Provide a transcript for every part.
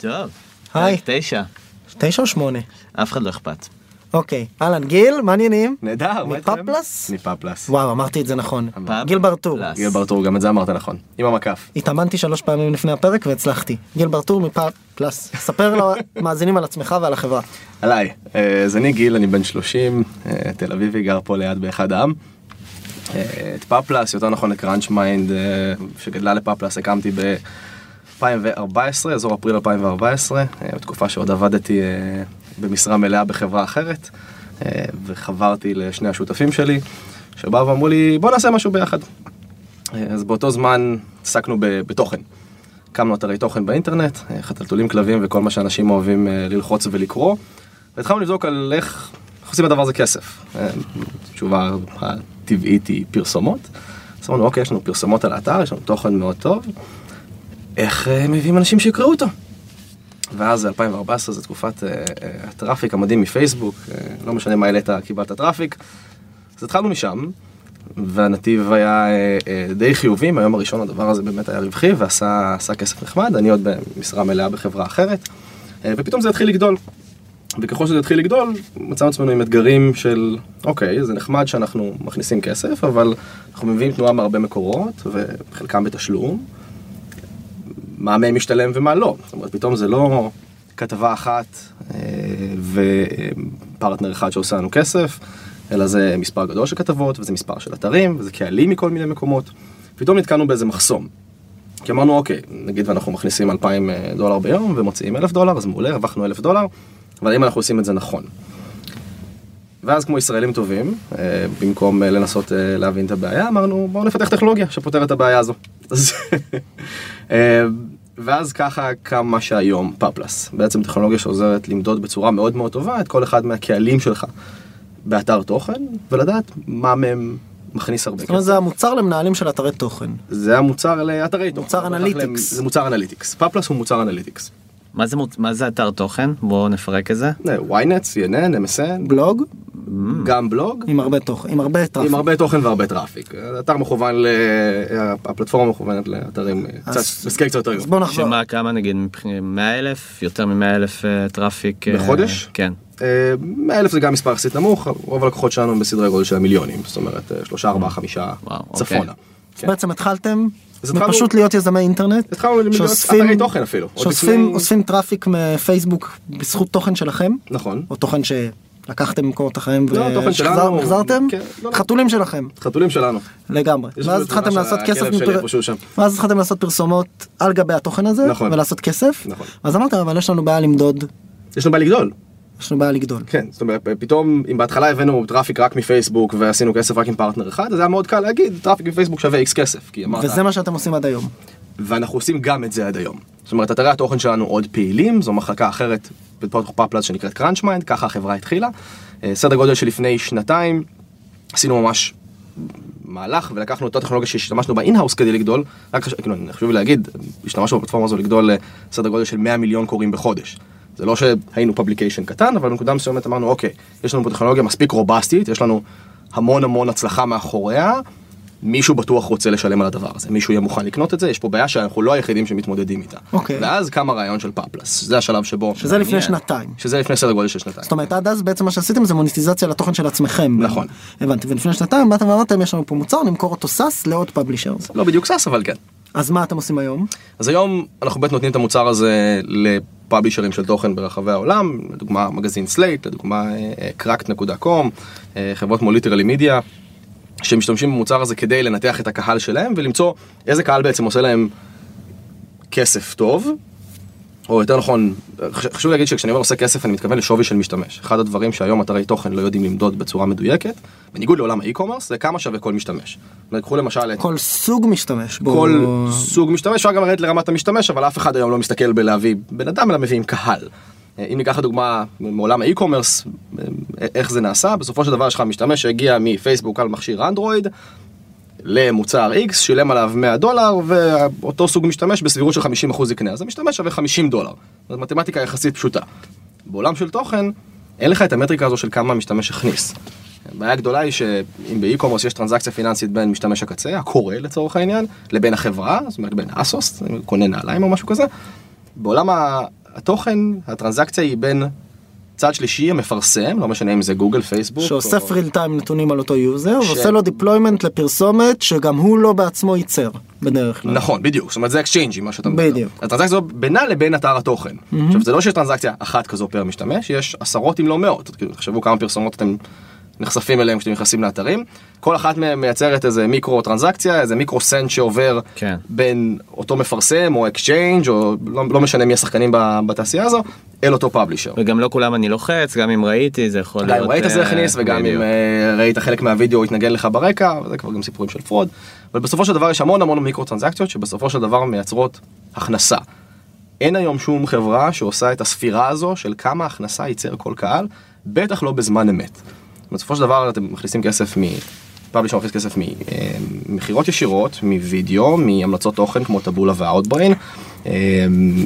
טוב. היי. פרק תשע. תשע או שמונה? אף אחד לא אכפת. אוקיי. אהלן, גיל, מה העניינים? נהדר, מה איתכם? מ PubPlus? מ PubPlus. וואו, אמרתי את זה נכון. גיל בר-טור. גיל בר-טור, גם את זה אמרת נכון. עם המקף. התאמנתי שלוש פעמים לפני הפרק והצלחתי. גיל בר-טור מ PubPlus. ספר למאזינים על עצמך ועל החברה. עליי, אה, אז אני גיל, אני בן 30, אה, תל אביבי, גר פה ליד באחד העם. אה, את PubPlus, יותר נכון ל CrunchMind, שגדלה לפאפלס, הקמתי ב-2014, אזור אפריל 2014, אה, בתקופה שעוד עבדתי אה, במשרה מלאה בחברה אחרת, אה, וחברתי לשני השותפים שלי, שבאו ואמרו לי, בוא נעשה משהו ביחד. אז באותו זמן עסקנו בתוכן. הקמנו אתרי תוכן באינטרנט, חתלתולים כלבים וכל מה שאנשים אוהבים ללחוץ ולקרוא. והתחלנו לבדוק על איך עושים לדבר הזה כסף. התשובה הטבעית היא פרסומות. אז אמרנו, אוקיי, יש לנו פרסומות על האתר, יש לנו תוכן מאוד טוב. איך אה, מביאים אנשים שיקראו אותו? ואז 2014 זו תקופת אה, אה, ה traffic המדהים מפייסבוק, לא משנה מה העלית, קיבלת traffic. אז התחלנו משם, והנתיב היה די חיובי, מהיום הראשון הדבר הזה באמת היה רווחי ועשה עשה כסף נחמד, אני עוד במשרה מלאה בחברה אחרת, ופתאום זה התחיל לגדול. וככל שזה התחיל לגדול, מצאנו עצמנו עם אתגרים של, אוקיי, זה נחמד שאנחנו מכניסים כסף, אבל אנחנו מביאים תנועה מהרבה מקורות, וחלקם בתשלום. מה מהם משתלם ומה לא. זאת אומרת, פתאום זה לא כתבה אחת אה, ופרטנר אחד שעושה לנו כסף, אלא זה מספר גדול של כתבות, וזה מספר של אתרים, וזה קהלים מכל מיני מקומות. פתאום נתקענו באיזה מחסום. כי אמרנו, אוקיי, נגיד ואנחנו מכניסים 2,000 דולר ביום ומוציאים 1,000 דולר, אז מעולה, הרווחנו 1,000 דולר, אבל האם אנחנו עושים את זה נכון? ואז כמו ישראלים טובים, אה, במקום אה, לנסות אה, להבין את הבעיה, אמרנו בואו נפתח טכנולוגיה שפותרת את הבעיה הזו. אז, ואז ככה קם מה שהיום פאפלס, בעצם טכנולוגיה שעוזרת למדוד בצורה מאוד מאוד טובה את כל אחד מהקהלים שלך באתר תוכן, ולדעת מה מהם מכניס הרבה זאת אומרת. זה המוצר למנהלים של אתרי תוכן. זה המוצר לאתרי תוכן. מוצר analytics. זה מוצר analytics. PubPlus הוא מוצר analytics. מה זה, מוצ- מה זה אתר תוכן? בואו נפרק את זה. אה, ynet, CNN, MSN, בלוג גם בלוג. עם הרבה תוכן, עם הרבה traffic. עם הרבה תוכן והרבה traffic. אתר מכוון, ל... הפלטפורמה מכוונת לאתרים אה, אז- קצת, ב scale קצת יותר אז גדול. בוא נחזור. שמה, כמה נגיד, 100 אלף? יותר מ-100 אלף traffic? אה, בחודש? כן. 100 אלף זה גם מספר יחסית נמוך, רוב הלקוחות שלנו הם בסדרי גודל של המיליונים, זאת אומרת אה, שלושה, ארבעה, חמישה וואו, אוקיי. צפונה. אז בעצם התחלתם אז פשוט להיות יזמי אינטרנט. התחלנו להיות שאוספים- אתרי תוכן אפילו. שאוספים traffic מפייסבוק בזכות תוכן שלכם, נכון. או תוכן שלקחתם ממקומות אחרים לא. והחזרתם? כן, לא, לא. חתולים שלכם, חתולים שלנו. לגמרי. ואז התחלתם לעשות כסף. ואז התחלתם לעשות פרסומות על גבי התוכן הזה, נכון. ולעשות כסף, נכון. אז אמרתם אבל יש לנו בעיה למדוד, יש לנו בעיה לגדול. יש לנו בעיה לגדול. כן, זאת אומרת, פתאום, אם בהתחלה הבאנו traffic רק מפייסבוק ועשינו כסף רק עם פרטנר אחד, אז היה מאוד קל להגיד, traffic מפייסבוק שווה איקס כסף. כי אמרת, וזה מה שאתם עושים עד היום. ואנחנו עושים גם את זה עד היום. זאת אומרת, אתרי התוכן שלנו עוד פעילים, זו מחלקה אחרת בתוך PubPlus שנקראת CrunchMind, ככה החברה התחילה. אה, סדר גודל של לפני שנתיים, עשינו ממש מהלך ולקחנו את אותה טכנולוגיה שהשתמשנו בה in-house כדי לגדול, רק חשוב, כאילו, חשוב לי להגיד, השתמשנו בפלטפורמה הזו לגדול לסדר גודל של 100 מיליון קוראים בחודש. זה לא שהיינו publication קטן, אבל בנקודה מסוימת אמרנו, אוקיי, יש לנו פה טכנולוגיה מספיק רובסטית, יש לנו המון המון הצלחה מאחוריה, מישהו בטוח רוצה לשלם על הדבר הזה, מישהו יהיה מוכן לקנות את זה, יש פה בעיה שאנחנו לא היחידים שמתמודדים איתה. אוקיי. ואז קם הרעיון של PubPlus, זה השלב שבו... שזה לפני מעניין. שנתיים. שזה לפני סדר גודל של שנתיים. זאת אומרת עד אז בעצם מה שעשיתם זה מוניטיזציה לתוכן של עצמכם. נכון. הבנתי, ולפני שנתיים באתם ואמרתם יש לנו פה מוצר נמכור אותו SaaS לעוד publishers. לא בדיוק SaaS, אבל כן. אז מה אתם עושים היום? אז היום אנחנו באמת נותנים את המוצר הזה לפאבלישרים של תוכן ברחבי העולם, לדוגמה מגזין Slate, לדוגמה אה, cracked.com, אה, חברות כמו Literally Media, שמשתמשים במוצר הזה כדי לנתח את הקהל שלהם ולמצוא איזה קהל בעצם עושה להם כסף טוב, או יותר נכון, חש- חשוב להגיד שכשאני אומר עושה כסף אני מתכוון לשווי של משתמש. אחד הדברים שהיום אתרי תוכן לא יודעים למדוד בצורה מדויקת, בניגוד לעולם ה e-commerce, זה כמה שווה כל משתמש. קחו למשל את כל סוג משתמש בו. כל סוג משתמש, אפשר גם לרדת לרמת המשתמש, אבל אף אחד היום לא מסתכל בלהביא בן אדם, אלא מביאים קהל. אה, אם ניקח לדוגמה מעולם האי-קומרס, אה, איך זה נעשה, בסופו של דבר יש לך משתמש שהגיע מפייסבוק על מכשיר אנדרואיד למוצר X, שילם עליו 100 דולר, ואותו סוג משתמש בסבירות של 50% יקנה, אז המשתמש שווה 50 דולר. זאת מתמטיקה יחסית פשוטה. בעולם של תוכן, אין לך את המטריקה הזו של כמה המשתמש הכניס. הבעיה הגדולה היא שאם באי-קומרס יש טרנזקציה פיננסית בין משתמש הקצה, הקורא לצורך העניין, לבין החברה, זאת אומרת בין אסוס, קונה נעליים או משהו כזה, בעולם התוכן, הטרנזקציה היא בין צד שלישי המפרסם, לא משנה אם זה גוגל, פייסבוק. שאוסף או- real time נתונים על אותו יוזר, ש- ועושה לו deployment לפרסומת שגם הוא לא בעצמו ייצר, בדרך כלל. נכון, בדיוק, זאת אומרת זה אקשיינג'ים, מה שאתה מדבר. בדיוק. הטרנזקציה הזו בינה לבין אתר התוכן. עכשיו זה לא שיש טרנזקציה אחת כזו פר משתמש, יש עשרות אם לא מאות, כאילו תחשבו כמה פרסומות אתם נחשפים אליהם כשאתם נכנסים לאתרים, כל אחת מהן מייצרת איזה מיקרו טרנזקציה, איזה מיקרו סנט שעובר כן. בין אותו מפרסם או exchange או לא, לא משנה מי השחקנים ב- בתעשייה הזו, אל אותו publisher. וגם לא כולם אני לוחץ, גם אם ראיתי זה יכול גם להיות... אם ראית זה אה, הכניס וגם אם. אה, ראית חלק מהווידאו התנגן לך ברקע, וזה כבר גם סיפורים של fraud. אבל בסופו של דבר יש המון המון מיקרו טרנזקציות שבסופו של דבר מייצרות הכנסה. אין היום שום חברה שעושה את הספירה הזו של כמה הכנסה ייצר כל קהל, בטח לא בזמן אמת. בסופו של דבר אתם מכניסים כסף מ... publisher מכניס כסף ממכירות ישירות, מווידאו, מהמלצות תוכן כמו טבולה והאוטבריין,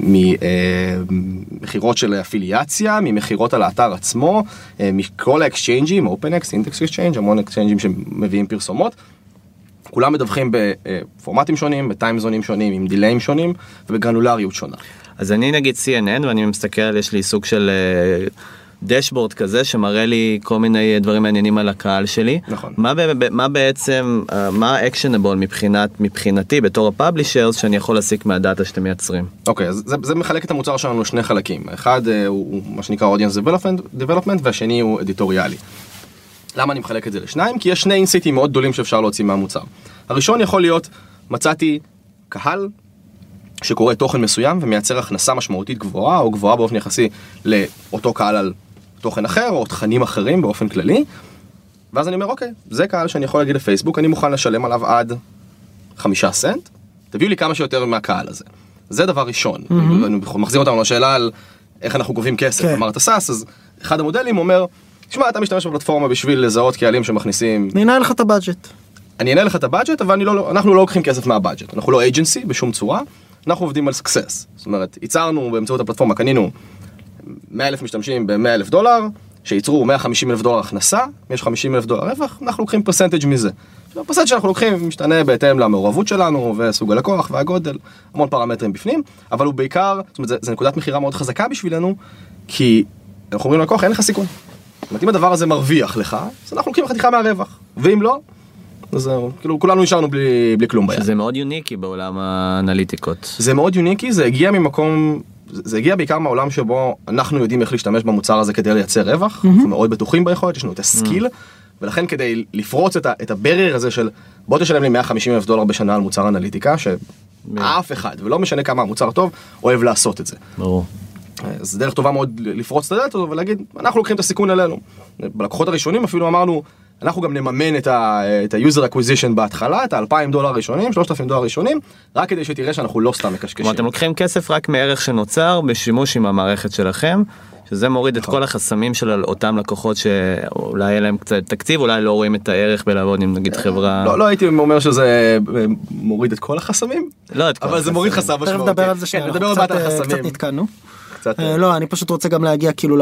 ממכירות של אפיליאציה, ממכירות על האתר עצמו, אה, מכל האקשיינג'ים, OpenX, Index Exchange, המון אקשיינג'ים שמביאים פרסומות. כולם מדווחים בפורמטים שונים, בטיימזונים שונים, עם דיליים שונים ובגרנולריות שונה. אז אני נגיד CNN ואני מסתכל, יש לי סוג של אה, dashboard כזה שמראה לי כל מיני דברים מעניינים על הקהל שלי. נכון. מה, מה בעצם, אה, מה ה actionable מבחינת, מבחינתי בתור ה publishers שאני יכול להסיק מהדאטה שאתם מייצרים? אוקיי, אז זה, זה מחלק את המוצר שלנו לשני חלקים. אחד אה, הוא, הוא מה שנקרא audience development, development והשני הוא אדיטוריאלי. למה אני מחלק את זה לשניים? כי יש שני אינסייטים מאוד גדולים שאפשר להוציא מהמוצר. הראשון יכול להיות, מצאתי קהל שקורא תוכן מסוים ומייצר הכנסה משמעותית גבוהה או גבוהה באופן יחסי לאותו קהל על תוכן אחר או תכנים אחרים באופן כללי. ואז אני אומר אוקיי, זה קהל שאני יכול להגיד לפייסבוק, אני מוכן לשלם עליו עד חמישה סנט, תביאו לי כמה שיותר מהקהל הזה. זה דבר ראשון. אני מחזיר אותנו לשאלה על איך אנחנו גובים כסף. כן. אמרת SaaS, אז אחד המודלים אומר, תשמע, אתה משתמש בפלטפורמה בשביל לזהות קהלים שמכניסים אני אנהל לך את ה budget. אני אנהל לך את ה budget, אבל לא, אנחנו לא לוקחים כסף מה budget. אנחנו לא agency בשום צורה, אנחנו עובדים על סקסס. זאת אומרת, ייצרנו באמצעות הפלטפורמה, קנינו 100 אלף משתמשים ב-100 אלף דולר, שייצרו 150 אלף דולר הכנסה, יש 50 אלף דולר רווח, אנחנו לוקחים percentage מזה. ה percentage שאנחנו לוקחים משתנה בהתאם למעורבות שלנו, וסוג הלקוח, והגודל, המון פרמטרים בפנים, אבל הוא בעיקר, זאת אומרת, זה נקודת מכירה מאוד חזקה בשבילנו, כי אנחנו אומרים ללקוח, אין לך סיכון. זאת אומרת, אם הדבר הזה מרוויח לך, אז אנחנו לוקחים חתיכה מהרווח, ואם לא, אז זהו, כאילו כולנו נשארנו בלי, בלי כלום ביד. שזה מאוד יוניקי בעולם האנליטיקות. זה מאוד יוניקי, זה הגיע ממקום, זה הגיע בעיקר מהעולם שבו אנחנו יודעים איך להשתמש במוצר הזה כדי לייצר רווח, אנחנו מאוד בטוחים ביכולת, יש לנו את ה skill, ולכן כדי לפרוץ את, ה, את הברר הזה של בוא תשלם לי 150 אלף דולר בשנה על מוצר אנליטיקה, שאף אחד, ולא משנה כמה המוצר טוב, אוהב לעשות את זה. ברור. זה דרך טובה מאוד לפרוץ את הדלת הזו ולהגיד, אנחנו לוקחים את הסיכון עלינו. בלקוחות הראשונים אפילו אמרנו, אנחנו גם נממן את ה-user acquisition בהתחלה, את ה-2,000 דולר הראשונים, 3,000 דולר ראשונים, רק כדי שתראה שאנחנו לא סתם מקשקשים. כלומר אתם לוקחים כסף רק מערך שנוצר בשימוש עם המערכת שלכם. שזה מוריד את כל החסמים של אותם לקוחות שאולי יהיה להם קצת תקציב אולי לא רואים את הערך בלעבוד עם נגיד חברה לא, לא הייתי אומר שזה אה, מוריד את כל החסמים, לא את כל אבל זה מוריד חסם תכף משמעותי. נדבר על זה כן, שנייה, קצת, אה, החסמים. קצת נתקענו. אה, לא, אני פשוט רוצה גם להגיע כאילו.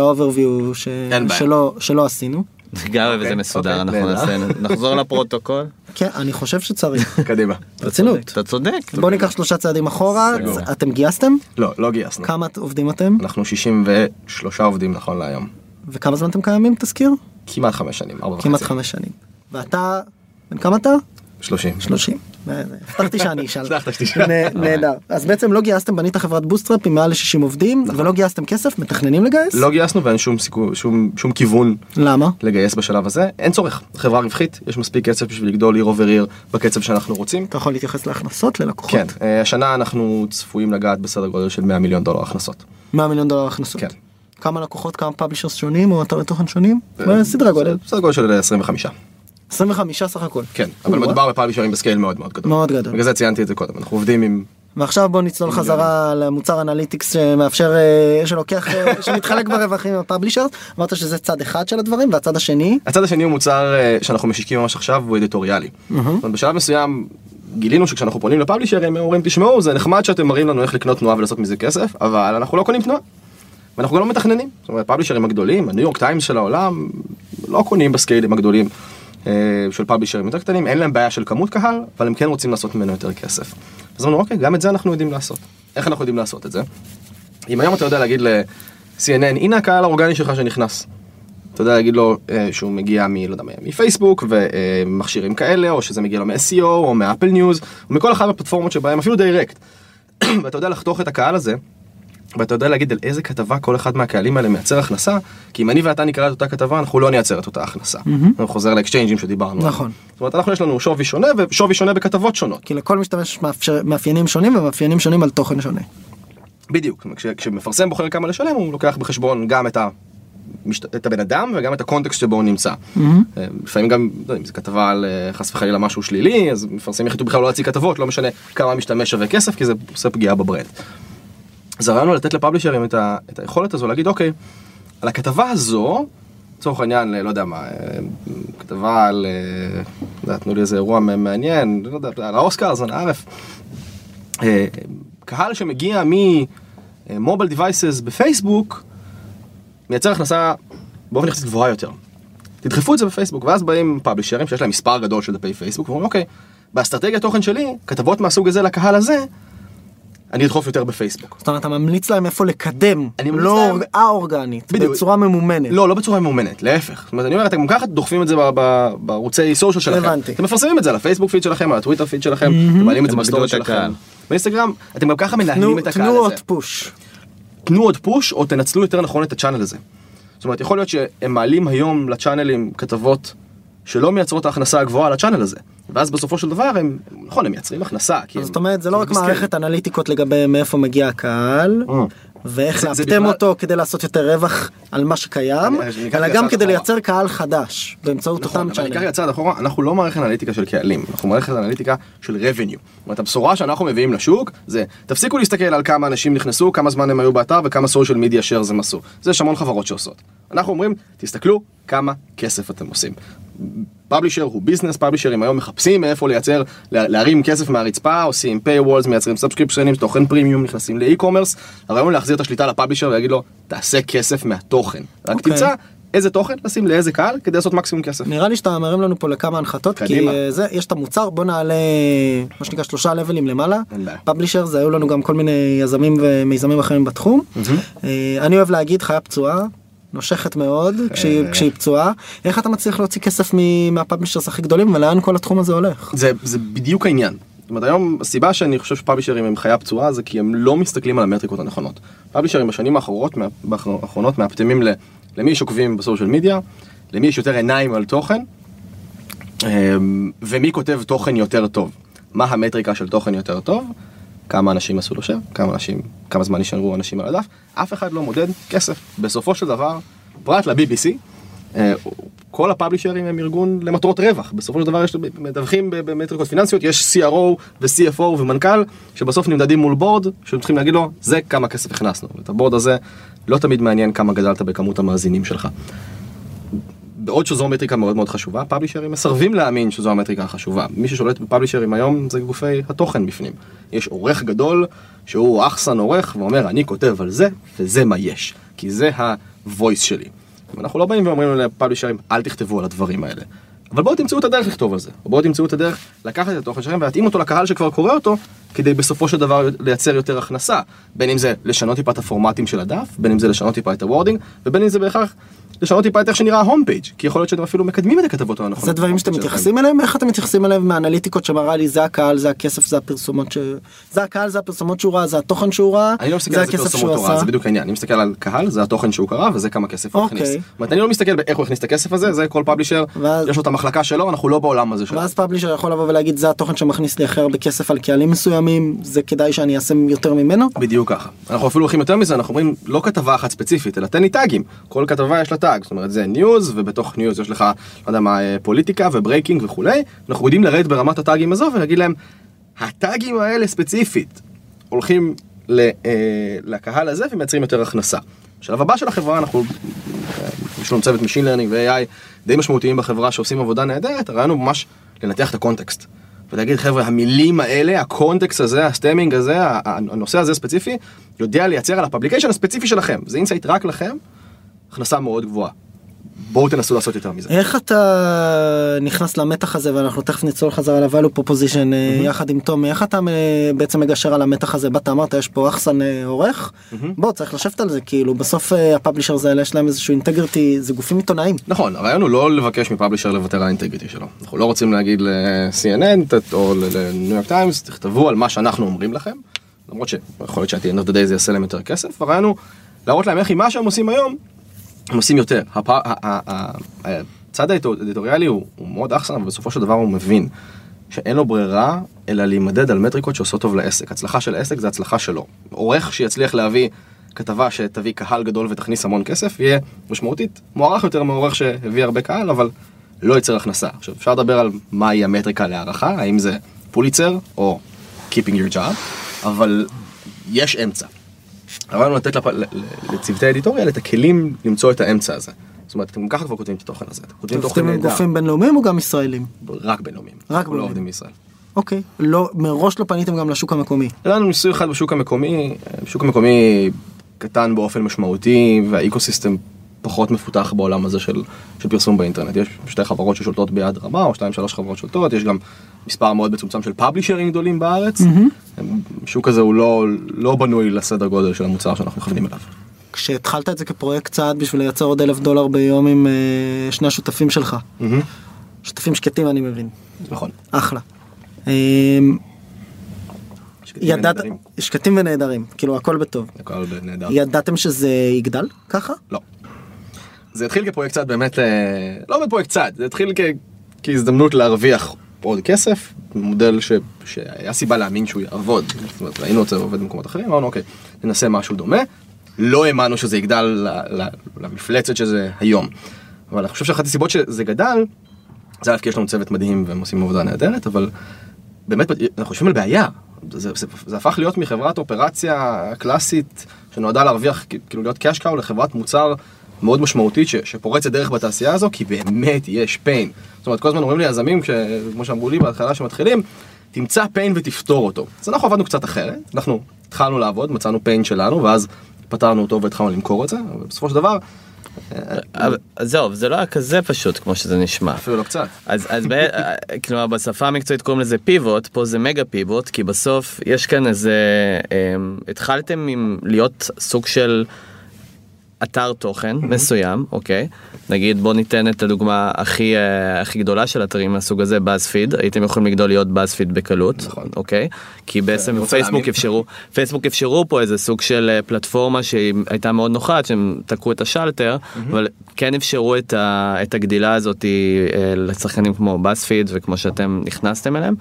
שלא- שלא עשינו. גם וזה אוקיי, מסודר אוקיי, אנחנו. נעשה נחזור לפרוטוקול כן, אני חושב שצריך. קדימה. ברצינות. אתה צודק בוא ניקח שלושה צעדים אחורה. אתם גייסתם? לא, לא גייסנו. כמה עובדים אתם? אנחנו 63 עובדים נכון להיום. וכמה זמן אתם קיימים תזכיר? כמעט חמש שנים, ארבע וחצי. כמעט חמש שנים. ואתה, בן כמה אתה? 30. 30. אה, הבטחתי שאני אשאל. הבטחת שתשאל. נ- נהדר. אז בעצם לא גייסתם, בנית חברת bootstrap עם מעל ל-60 עובדים, ולא גייסתם כסף, מתכננים לגייס? לא גייסנו ואין שום סיכוי, שום, כיוון למה? לגייס בשלב הזה. אין צורך, חברה רווחית, יש מספיק כסף בשביל לגדול year over year בקצב שאנחנו רוצים. אתה יכול להתייחס להכנסות ללקוחות? כן, אה, השנה אנחנו צפויים לגעת בסדר גודל של 100 מיליון דולר הכנסות. 100 מיליון דולר הכנסות. כן. כמה לקוחות, כמה publishers שונים או אתרי תוכן שונים? סדרי גודל. בסדר גודל של 25. 25 סך הכל. כן, אבל. מדובר בפאבלישרים ב scale מאוד מאוד גדול. מאוד גדול. בגלל זה ציינתי את זה קודם, אנחנו עובדים עם... ועכשיו בוא נצלול חזרה למוצר analytics שמאפשר, אה, שלוקח, אה, שמתחלק ברווחים עם ה publishers. אמרת שזה צד אחד של הדברים, והצד השני? הצד השני הוא מוצר אה, שאנחנו משיקים ממש עכשיו, הוא אדיטוריאלי. בשלב מסוים גילינו שכשאנחנו פונים לפאבלישרים הם אומרים תשמעו זה נחמד שאתם מראים לנו איך לקנות תנועה ולעשות מזה כסף אבל אנחנו לא קונים תנועה. ואנחנו גם לא מתכננים. זאת אומרת פאבלישרים הגדולים, הניו יורק טיימס של העולם, לא קונים בסקיילים הגדולים של פאבלישרים יותר קטנים, אין להם בעיה של כמות קהל, אבל הם כן רוצים לעשות ממנו יותר כסף. אז אמרנו אוקיי, גם את זה אנחנו יודעים לעשות. איך אנחנו יודעים לעשות את זה? אם היום אתה יודע להגיד ל-CNN, הנה הקהל האורגני שלך שנכנס. אתה יודע להגיד לו אה, שהוא מגיע מ... לא יודע, מפייסבוק ומכשירים כאלה, או שזה מגיע לו מ-SEO, או מ Apple News, או מכל אחת מהפלטפורמות שבהם, אפילו direct. ואתה יודע לחתוך את הקהל הזה, ואתה יודע להגיד על איזה כתבה כל אחד מהקהלים האלה מייצר הכנסה, כי אם אני ואתה נקרא את אותה כתבה, אנחנו לא נייצר את אותה הכנסה. אני חוזר לאקסצ'יינג'ים שדיברנו. נכון. זאת אומרת, אנחנו יש לנו שווי שונה ושווי שונה בכתבות שונות. כי לכל משתמש יש מאפיינים שונים ומאפיינים שונים על תוכן שונה. בדיוק, כש, כשמפרסם בוחר כמה לשלם, הוא לוקח בחשבון גם את, ה, משת, את הבן אדם וגם את הקונטקסט שבו הוא נמצא. אה, לפעמים גם, לא יודע, אם זו כתבה על אה, חס וחלילה משהו שלילי, אז מפרסמים יחליטו בכלל לא להציג כתבות, לא משנה כמה משתמש שווה כסף, כי זה עושה פגיעה בברנד. אז הרעיון הוא לתת לפאבלישרים את, ה, את היכולת הזו להגיד, אוקיי, על הכתבה הזו, לצורך העניין, לא יודע מה, אה, כתבה על, אה, לא יודע, תנו לי איזה אירוע מעניין, לא יודע, על האוסקר, זה. אה, קהל שמגיע מ mobile devices בפייסבוק, מייצר הכנסה באופן יחסית גבוהה יותר. תדחפו את זה בפייסבוק, ואז באים פאבלישרים שיש להם מספר גדול של דפי פייסבוק, ואומרים אוקיי, באסטרטגיית תוכן שלי, כתבות מהסוג הזה לקהל הזה, אני אדחוף יותר בפייסבוק. זאת אומרת, אתה ממליץ להם איפה לקדם, אני ממליץ לא א-אורגנית, בדיוק. בצורה ממומנת. לא, לא בצורה ממומנת, להפך. זאת אומרת, אני אומר, אתם גם ככה דוחפים את זה בערוצי social שלכם. הבנתי. אתם מפרסמים את זה על הפייסבוק פיד שלכם, על הטוויטר פיד שלכם, אתם מעלים את זה ב story את שלכם. הקהל. באינסטגרם, אתם גם ככה מנהלים תנו את הקהל תנו הזה. עוד פוש. תנו עוד פוש או תנצלו יותר נכון את הצ'אנל הזה. זאת אומרת, יכול להיות שהם מעלים היום לצ'אנלים כתבות שלא מייצרות ההכנסה הגבוהה לצ'אנל הזה. ואז בסופו של דבר הם, נכון, הם מייצרים הכנסה. כי זאת אומרת, זה לא רק. מערכת אנליטיקות לגבי מאיפה מגיע הקהל, Mm. ואיך לאפטם אותו כדי לעשות יותר רווח על מה שקיים, אלא גם כדי. לייצר קהל חדש באמצעות נכון, אותם אבל אני אקח צ'אנלים. את צעד אחורה, אנחנו לא מערכת אנליטיקה של קהלים, אנחנו מערכת אנליטיקה של revenue. זאת אומרת, הבשורה שאנחנו מביאים לשוק זה, תפסיקו להסתכל על כמה אנשים נכנסו, כמה זמן הם היו באתר וכמה social media shares הם עשו. זה יש המון חברות שעושות. אנחנו אומרים, תסתכלו כמה כסף אתם עושים. פאבלישר הוא ביזנס, פאבלישרים היום מחפשים מאיפה לייצר, לה- להרים כסף מהרצפה, עושים paywalls, מייצרים סאבסקריפשנים, תוכן פרימיום, נכנסים לאי-קומרס. הרעיון להחזיר את השליטה לפאבלישר ולהגיד לו, תעשה כסף מהתוכן. רק אוקיי. תמצא איזה תוכן לשים לאיזה קהל כדי לעשות מקסימום כסף. נראה לי שאתה מרים לנו פה לכמה הנחתות, כי קדימה. אה, זה, יש את המוצר, בוא נעלה מה שנקרא שלושה לבלים למעלה. פאבלישר זה היו לנו גם כל מיני יזמים ומיזמים אחרים בתחום. אה, אני אוהב להגיד חיה פצועה. נושכת מאוד כשהיא, אה. כשהיא פצועה איך אתה מצליח להוציא כסף מהפאבלישרס הכי גדולים ולאן כל התחום הזה הולך. זה, זה בדיוק העניין. זאת אומרת היום הסיבה שאני חושב שפאבלישרים הם חיה פצועה זה כי הם לא מסתכלים על המטריקות הנכונות. פאבלישרים בשנים האחרונות, מה- האחרונות מאפטמים למי יש עוקבים בסושיאל מדיה, למי יש יותר עיניים על תוכן, אמ, ומי כותב תוכן יותר טוב. מה המטריקה של תוכן יותר טוב? כמה אנשים עשו לו שם, כמה אנשים, כמה זמן נשארו אנשים על הדף, אף אחד לא מודד כסף. בסופו של דבר, פרט ל-BBC, אה, כל הפאבלישרים הם ארגון למטרות רווח. בסופו של דבר יש מדווחים במטריקות פיננסיות, יש CRO ו-CFO ומנכ"ל, שבסוף נמדדים מול בורד, שצריכים להגיד לו, זה כמה כסף הכנסנו. ואת הבורד הזה לא תמיד מעניין כמה גדלת בכמות המאזינים שלך. בעוד שזו מטריקה מאוד מאוד חשובה, פאבלישרים מסרבים להאמין שזו המטריקה החשובה. מי ששולט בפאבלישרים היום זה גופי התוכן בפנים. יש עורך גדול שהוא אחסן עורך ואומר אני כותב על זה וזה מה יש. כי זה ה-voice שלי. אנחנו לא באים ואומרים לפאבלישרים אל תכתבו על הדברים האלה. אבל בואו תמצאו את הדרך לכתוב על זה. או בואו תמצאו את הדרך לקחת את התוכן שלכם ולהתאים אותו לקהל שכבר קורא אותו, כדי בסופו של דבר לייצר יותר הכנסה. בין אם זה לשנות טיפה את הפורמטים של הדף, בין אם זה לשנות טיפה את ה wording, ובין אם זה בהכרח לשנות טיפה את איך שנראה ה home page כי יכול להיות שאתם אפילו מקדמים את הכתבות הנכונות. זה דברים שאתם מתייחסים אליהם איך אתם מתייחסים אליהם מהאנליטיקות שמראה לי זה הקהל זה הכסף זה הפרסומות ש... זה הקהל זה הפרסומות שהוא ראה זה התוכן שהוא ראה אני לא מסתכל זה על זה הכסף פרסומות שהוא עשה. זה בדיוק העניין, אני מסתכל על קהל, זה התוכן שהוא קרא וזה כמה כסף הוא אוקיי. הכניס. זאת אומרת, אני לא מסתכל באיך הוא הכניס את הכסף הזה, זה כל publisher, יש לו את המחלקה שלו, אנחנו לא בעולם הזה שלו. ואז publisher יכול לבוא ולהגיד זה התוכן שמכניס לי הכי הרבה כסף על קהלים מסוימים זה כדאי שאני אעשה יותר ממנו. בדיוק ככה. אנחנו אפילו הולכים יותר מזה, אנחנו אומרים לא כתבה אחת ספציפית, אלא תן לי טאגים. כל כתבה יש לה tag, זאת אומרת זה news, ובתוך news יש לך, לא יודע מה, אה, פוליטיקה ו breaking וכולי. אנחנו יודעים לרדת ברמת הטאגים הזו ולהגיד להם, הטאגים האלה ספציפית הולכים ל, אה, לקהל הזה ומייצרים יותר הכנסה. בשלב הבא של החברה אנחנו, אה, יש לנו צוות Machine Learning ו-AI די משמעותיים בחברה שעושים עבודה נהדרת, הרעיון הוא ממש לנתח את ה context. ולהגיד חבר'ה המילים האלה ה context הזה ה stemming הזה הנושא הזה ספציפי יודע לייצר על ה publication הספציפי שלכם זה insight רק לכם הכנסה מאוד גבוהה. בואו תנסו לעשות יותר מזה. איך אתה נכנס למתח הזה ואנחנו תכף נצלול חזרה ל-value proposition אה, יחד עם תומי איך אתה אה, בעצם מגשר על המתח הזה באת אמרת יש פה עקשן אה, עורך בוא צריך לשבת על זה כאילו בסוף ה publishers האלה יש להם איזשהו integrity זה גופים עיתונאיים נכון, הרעיון הוא לא לבקש מ publisher לוותר על ה integrity שלו. אנחנו לא רוצים להגיד ל-CNN או לניו יורק טיימס, תכתבו על מה שאנחנו אומרים לכם, למרות שיכול להיות ש at end of the day זה יעשה להם יותר כסף, הרעיון הוא להראות להם איך עם מה שהם עושים היום, הם עושים יותר. הצד האדיטוריאלי הוא, מאוד עקשן, אבל בסופו של דבר הוא מבין שאין לו ברירה אלא להימדד על מטריקות שעושות טוב לעסק. הצלחה של עסק זה הצלחה שלו. עורך שיצליח להביא כתבה שתביא קהל גדול ותכניס המון כסף, יהיה משמעותית מוערך יותר מעורך שהביא הרבה קהל, אבל לא ייצר הכנסה. עכשיו, אפשר לדבר על מהי המטריקה להערכה, האם זה פוליצר או Keeping your job, אבל יש אמצע. הרעיון לתת לפ... לצוותי האדיטוריה את הכלים למצוא את האמצע הזה. זאת אומרת, אתם גם ככה כבר כותבים את התוכן הזה, אתם כותבים תוכן נהדר, גופים בינלאומיים או גם ישראלים רק בינלאומיים, רק לא בינלאומיים. עובדים בישראל. אוקיי לא מראש לא פניתם גם לשוק המקומי היה לנו ניסוי אחד בשוק המקומי, בשוק המקומי קטן באופן משמעותי והאיקוסיסטם פחות מפותח בעולם הזה של, של פרסום באינטרנט. יש שתי חברות ששולטות ביד רמה או שתיים שלוש חברות שולטות, יש גם מספר מאוד מצומצם של פאבלישרים גדולים בארץ. הם- השוק הזה הוא לא, לא בנוי לסדר גודל של המוצר שאנחנו מכוונים אליו. כשהתחלת את זה כפרויקט צעד בשביל לייצר עוד אלף דולר ביום עם אה, שני השותפים שלך שותפים שקטים אני מבין נכון. אחלה. אה, שקטים ידעת ונהדרים. שקטים ונהדרים כאילו הכל בטוב הכל נהדר. ידעתם שזה יגדל ככה לא. זה התחיל כפרויקט צעד באמת, אה, לא בפרויקט צעד, זה התחיל כ, כהזדמנות להרוויח עוד כסף, מודל ש, שהיה סיבה להאמין שהוא יעבוד. זאת אומרת, ראינו את זה עובד במקומות אחרים, אמרנו אוקיי, ננסה משהו דומה. לא האמנו שזה יגדל ל, ל, למפלצת שזה היום. אבל אני חושב שאחת הסיבות שזה גדל, זה א' כי יש לנו צוות מדהים והם עושים עבודה נהדרת, אבל באמת אנחנו חושבים על בעיה. זה, זה, זה הפך להיות מחברת אופרציה קלאסית שנועדה להרוויח, כאילו להיות קאש קאו לחברת מוצר מאוד משמעותית ש, שפורצת דרך בתעשייה הזו, כי באמת יש pain. זאת אומרת, כל הזמן אומרים לי יזמים, כש- כמו שאמרו לי בהתחלה שמתחילים, תמצא pain ותפתור אותו. אז אנחנו עבדנו קצת אחרת, אנחנו התחלנו לעבוד, מצאנו pain שלנו, ואז פתרנו אותו והתחלנו למכור את זה, אבל בסופו של דבר, אבל זהו זה לא היה כזה פשוט כמו שזה נשמע. אפילו לא קצת. אז אז ב- כלומר בשפה המקצועית קוראים לזה פיבוט פה זה מגה פיבוט כי בסוף יש כאן איזה אמ, התחלתם עם להיות סוג של אתר תוכן מסוים אוקיי נגיד בוא ניתן את הדוגמה הכי אה, הכי גדולה של אתרים מהסוג הזה באז-פיד הייתם יכולים לגדול להיות באז-פיד בקלות נכון. אוקיי כי בעצם פייסבוק. אפשרו פייסבוק אפשרו פה איזה סוג של אה, פלטפורמה שהייתה מאוד נוחה שהם תקעו את השלטר אבל כן אפשרו את, ה, את הגדילה הזאת אה, לשחקנים כמו בספיד וכמו שאתם נכנסתם אליהם.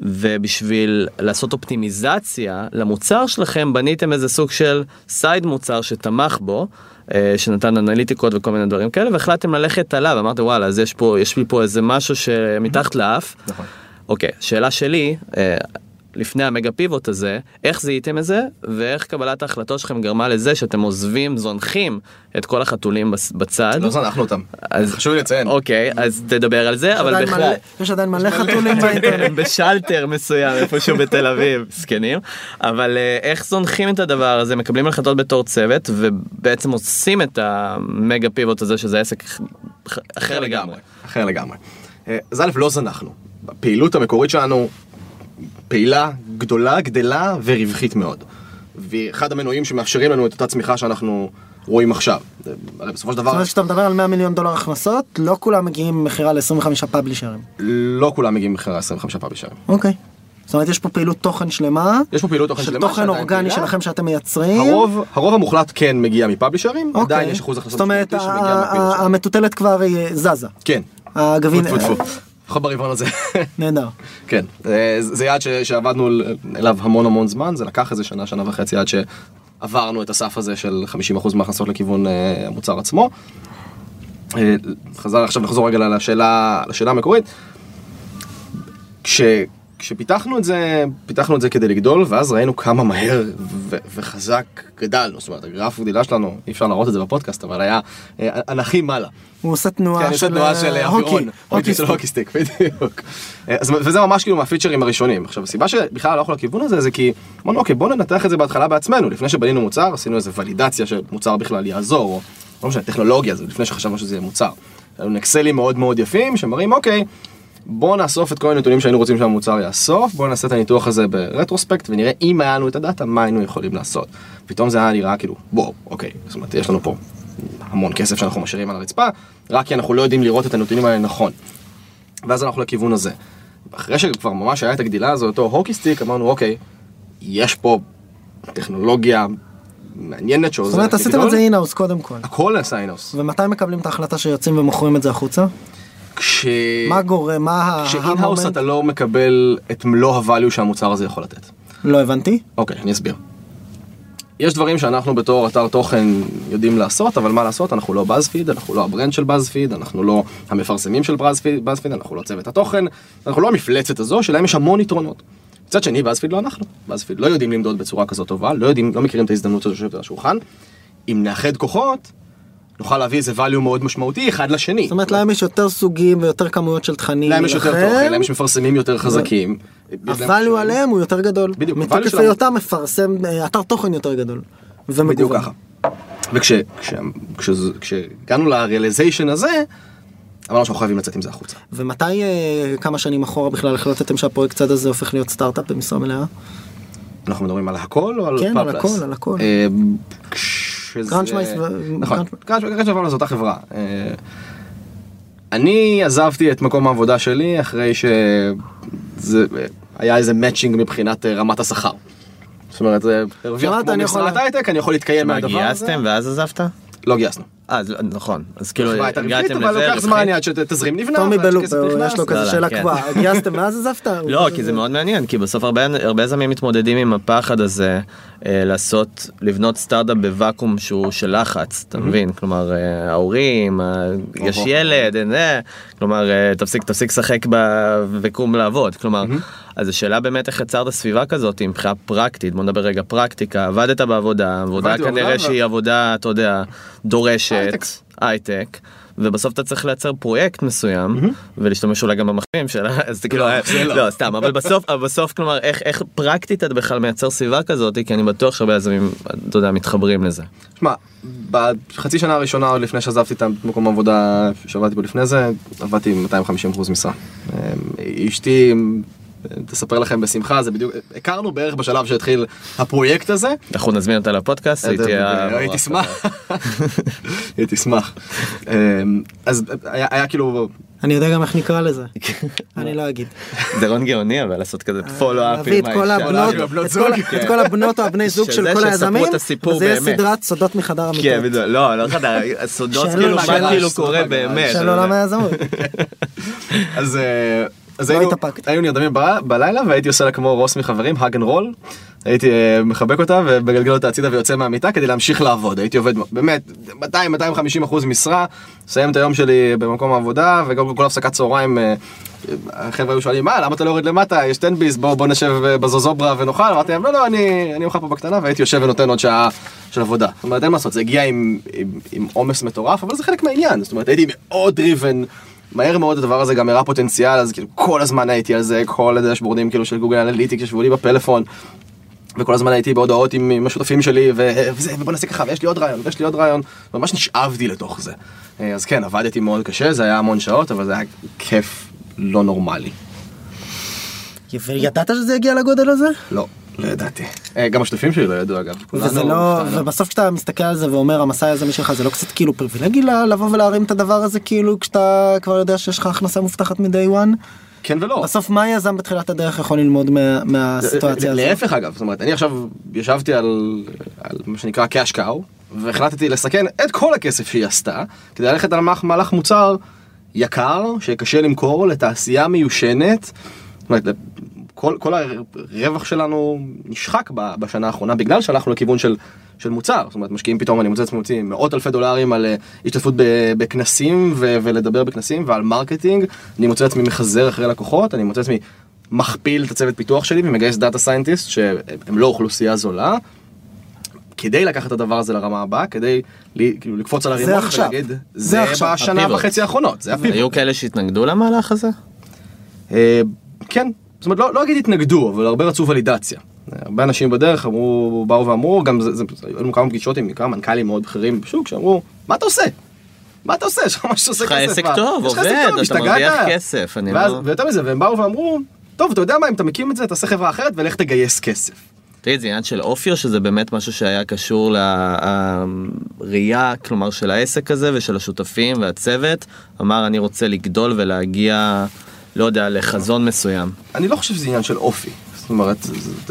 ובשביל לעשות אופטימיזציה למוצר שלכם בניתם איזה סוג של סייד מוצר שתמך בו. אה, שנתן אנליטיקות וכל מיני דברים כאלה והחלטתם ללכת עליו אמרתם וואלה אז יש פה יש לי פה איזה משהו שמתחת לאף נכון. אוקיי, שאלה שלי, אה, לפני המגה פיבוט הזה, איך זיהיתם את זה, ואיך קבלת ההחלטות שלכם גרמה לזה שאתם עוזבים, זונחים את כל החתולים בצד. לא זנחנו אותם. אז- חשוב לי לציין. אוקיי, אז תדבר על זה, אבל בכלל. יש עדיין מלא חתולים באינטרנט. בשלטר מסוים איפשהו בתל אביב זקנים אבל אה, איך זונחים את הדבר הזה מקבלים החלטות בתור צוות ובעצם עושים את המגה פיבוט הזה שזה עסק אחר- אחר לגמרי. אחר לגמרי. אה, אז א', לא זנחנו. הפעילות המקורית שלנו פעילה, גדולה, גדלה ורווחית מאוד. והיא אחד המנועים שמאפשרים לנו את אותה צמיחה שאנחנו רואים עכשיו. הרי בסופו של זאת דבר, אומרת כשאתה מדבר על 100 מיליון דולר הכנסות לא כולם מגיעים ממכירה ל-25 פאבלישרים. לא כולם מגיעים אחרי 25 פאבלישרים. אוקיי. זאת אומרת יש פה פעילות תוכן שלמה. יש פה פעילות תוכן של שלמה תוכן אורגני פעילה. שלכם שאתם מייצרים. הרוב, הרוב המוחלט כן מגיע מפאבלישרים, אוקיי. עדיין יש אחוז הכנסות זאת אומרת. המטוטלת כבר אה, זזה. כן. הגבין. לפחות ברבעון הזה. נהדר. כן, אה, זה יעד שעבדנו אליו המון המון זמן, זה לקח איזה שנה, שנה וחצי עד שעברנו את הסף הזה של 50% מההכנסות לכיוון אה, המוצר עצמו. אה, חזר עכשיו נחזור רגע לשאלה, לשאלה המקורית. כש, כשפיתחנו את זה, פיתחנו את זה כדי לגדול, ואז ראינו כמה מהר ו- וחזק גדלנו, זאת אומרת הגרף גדילה שלנו, אי אפשר להראות את זה בפודקאסט, אבל היה אה, אנכי מעלה. הוא עושה כן, תנועה אני עושה תנועה של אה, אווירון, הוקי. הוקי של. הוקי סטיק, בדיוק. אז- וזה ממש כאילו מהפיצ'רים הראשונים. עכשיו, הסיבה שבכלל הלכנו לכיוון הזה, זה כי אמרנו, אוקיי, בואו ננתח את זה בהתחלה בעצמנו. לפני שבנינו מוצר, עשינו איזה ולידציה שמוצר בכלל יעזור, או לא משנה, טכנולוגיה, זה לפני שחשבנו שזה יהיה מוצר. היו אקסלים מאוד מאוד יפים שמראים, אוקיי, בואו נאסוף את כל הנתונים שהיינו רוצים שהמוצר יאסוף, בואו נעשה את הניתוח הזה ברטרוספקט ונראה אם היה לנו את הדאטה, מה היינו יכולים לעשות. פתאום זה היה נראה כאילו, וואו, אוקיי, זאת אומרת, יש לנו פה המון כסף שאנחנו משאירים על הרצפה, רק כי אנחנו לא יודעים לראות את הנתונים האלה נכון. ואז אנחנו לכיוון הזה. אחרי שכבר ממש היה את הגדילה הזו, אותו hockey stick, אמרנו, אוקיי, יש פה טכנולוגיה מעניינת שעוזרת. זאת אומרת, עשיתם את זה in-house קודם כל. הכל נעשה in-house. ומתי מקבלים את ההחלטה שיוצאים ומוכרים את זה החוצה? כש... מה גורם, מה כש in-house? אתה לא מקבל את מלוא ה value שהמוצר הזה יכול לתת. לא הבנתי. אוקיי, אני אסביר. יש דברים שאנחנו בתור אתר תוכן יודעים לעשות, אבל מה לעשות, אנחנו לא BuzzFeed, אנחנו לא ה brand של BuzzFeed, אנחנו לא המפרסמים של BuzzFeed, אנחנו לא צוות התוכן, אנחנו לא המפלצת הזו, שלהם יש המון יתרונות. מצד שני, BuzzFeed לא אנחנו. BuzzFeed לא יודעים למדוד בצורה כזאת טובה, לא יודעים, לא מכירים את ההזדמנות הזו שיושבת על השולחן. אם נאחד כוחות, נוכל להביא איזה value מאוד משמעותי אחד לשני. זאת אומרת, להם יש יותר סוגים ויותר כמויות של תכנים. להם יש יותר תוכן, להם יש מפרסמים יותר חזקים. ה value. עליהם הוא יותר גדול. בדיוק, מתוקף היותם מפרסם אה, אתר תוכן יותר גדול. ומגוון. בדיוק ככה. וכשהגענו ל realization הזה, אמרנו שאנחנו חייבים לצאת עם זה החוצה. ומתי, אה, כמה שנים אחורה בכלל החלטתם שהפרויקט צד הזה הופך להיות סטארט-אפ במשרה מלאה? אנחנו מדברים על הכל או על כן, על PubPlus? הכל, על הכל. כשזה... גראנצ'מייס ו- נכון, ו PubPlus זו אותה חברה. אה, אני עזבתי את מקום העבודה שלי אחרי שזה היה איזה matching מבחינת אה, רמת השכר. זאת אומרת, זה הרוויח כמו אני יכול משרת לה- הייטק, אני יכול להתקיים מה, מהדבר הזה. גייסתם ואז עזבת? לא גייסנו. אה, אז- נכון. אז כאילו, רווחית, הגעתם אבל לזה, לוקח זמן? עד שתזרים נבנה. טומי בלופ. יש לו כזה לא, שאלה כן. קבועה. גייסתם ואז עזבת? לא, כי זה מאוד מעניין, כי בסוף הרבה, יזמים מתמודדים עם הפחד הזה אה, לעשות, לבנות סטארט-אפ בוואקום שהוא של לחץ, אתה מבין? כלומר, אה, ההורים, יש. ילד, כלומר, תפסיק, תפסיק לשחק וקום לעבוד, כלומר, אז השאלה באמת איך יצרת סביבה כזאת מבחינה פרקטית, בוא נדבר רגע פרקטיקה, עבדת בעבודה, עבודה כנראה שהיא עבודה, אתה יודע, דורשת, הייטק. הייטק. ובסוף אתה צריך לייצר פרויקט מסוים ולהשתמש אולי גם במחשבים שלה אז זה כאילו זה לא. לא סתם אבל בסוף בסוף כלומר איך איך פרקטית אתה בכלל מייצר סביבה כזאת כי אני בטוח שהרבה יזמים אתה יודע מתחברים לזה. שמע, בחצי שנה הראשונה עוד לפני שעזבתי את מקום העבודה שעבדתי בו לפני זה, עבדתי 250 אחוז משרה. אה, אשתי, תספר לכם בשמחה, זה בדיוק, הכרנו בערך בשלב שהתחיל הפרויקט הזה. אנחנו נזמין אותה לפודקאסט היא תהיה הייתי המורה. אשמח. הייתי אשמח. אה, אז היה כאילו, אני יודע גם איך נקרא לזה. אני לא אגיד. זה רון גאוני אבל לעשות כזה פולו אפ להביא את כל הבנות, הבנות את. כל- הבנות או הבני זוג של כל היזמים, וזה יהיה. סדרת סודות מחדר כן, המיטות. בדיוק. לא לא חדר הסודות שאין כאילו לו מה כאילו סודות קורה. באמת. של עולם היזמות. אז אה, אז לא היינו. היינו נרדמים בלילה והייתי עושה לה כמו רוס מחברים, hug and roll. הייתי אה, מחבק אותה ומגלגל אותה הצידה ויוצא מהמיטה כדי להמשיך לעבוד. הייתי עובד באמת 200-250 אחוז משרה, מסיים את היום שלי במקום העבודה וגם כל הפסקת צהריים אה, החבר'ה היו שואלים מה למה אתה לא יורד למטה יש 10 ביס בוא בוא נשב אה, בזוזוברה ונאכל אמרתי להם לא לא אני אני אוכל פה בקטנה והייתי יושב ונותן עוד שעה של עבודה. זאת אומרת אין מה לעשות זה הגיע עם- עומס מטורף אבל זה חלק מהעניין זאת אומרת הייתי מאוד driven. מהר מאוד הדבר הזה גם הראה פוטנציאל אז כאילו כל הזמן הייתי על זה כל הדשבורדים כאילו של Google Analytics ישבו לי בפלאפון. וכל הזמן הייתי בהודעות עם, עם השותפים שלי ו- וזה ובוא נעשה ככה ויש לי עוד רעיון ויש לי עוד רעיון ממש נשאבתי לתוך זה. אה, אז כן עבדתי מאוד קשה זה היה המון שעות אבל זה היה כיף לא נורמלי. וידעת שזה יגיע לגודל הזה? לא, לא ידעתי. אה, גם השותפים שלי לא ידעו אגב. וזה לא. ובסוף כשאתה מסתכל על זה ואומר המסע היזמי שלך זה לא קצת כאילו פריבילגי לבוא ולהרים את הדבר הזה כאילו כשאתה כבר יודע שיש לך הכנסה מובטחת מ-day one? כן ולא. בסוף מה יזם בתחילת הדרך יכול ללמוד מה- מהסיטואציה הזאת? להפך אגב, זאת אומרת, אני עכשיו ישבתי על, על מה שנקרא cash cow, והחלטתי לסכן את כל הכסף שהיא עשתה, כדי ללכת על מהלך, מהלך מוצר יקר, שקשה למכור לתעשייה מיושנת. אומרת, כל, כל הרווח שלנו נשחק בשנה האחרונה בגלל שהלכנו לכיוון של, של מוצר. זאת אומרת, משקיעים פתאום, אני מוצא עצמי מוציא מאות אלפי דולרים על אה, השתתפות ב- בכנסים ו- ולדבר בכנסים ועל marketing. אני מוצא עצמי מחזר אחרי לקוחות, אני מוצא עצמי מכפיל את הצוות פיתוח שלי ומגייס data scientist שהם לא אוכלוסייה זולה. כדי לקחת את הדבר הזה לרמה הבאה, כדי לי, כאילו לקפוץ על הרימון. ולהגיד, זה זה עכשיו. בשנה. וחצי האחרונות, זה הפיבוט. היו כאלה שהתנגדו למהלך הזה? אה, כן, זאת אומרת לא, לא אגיד התנגדו, אבל הרבה רצו ולידציה. הרבה אנשים בדרך אמרו, באו ואמרו, גם זה, זה, היו לנו כמה פגישות עם כמה מנכ"לים מאוד בכירים בשוק, שאמרו, מה אתה עושה? מה אתה עושה? יש לך משהו שעושה יש לך כסף. עסק מה? טוב, יש לך עסק עובד, טוב, אתה השתגעת?" מרוויח כסף, אני ואז, לא... ויותר מזה, והם באו ואמרו, טוב, אתה יודע מה, אם אתה מקים את זה, תעשה חברה אחרת ולך תגייס כסף. תגיד, זה עניין של אופי או שזה באמת משהו שהיה קשור לראייה, כלומר של העסק הזה ושל השותפים והצוות, אמר אני רוצה לגדול ולהגיע, לא יודע, לחזון מסוים. אני לא חושב שזה עניין של אופי. זאת אומרת,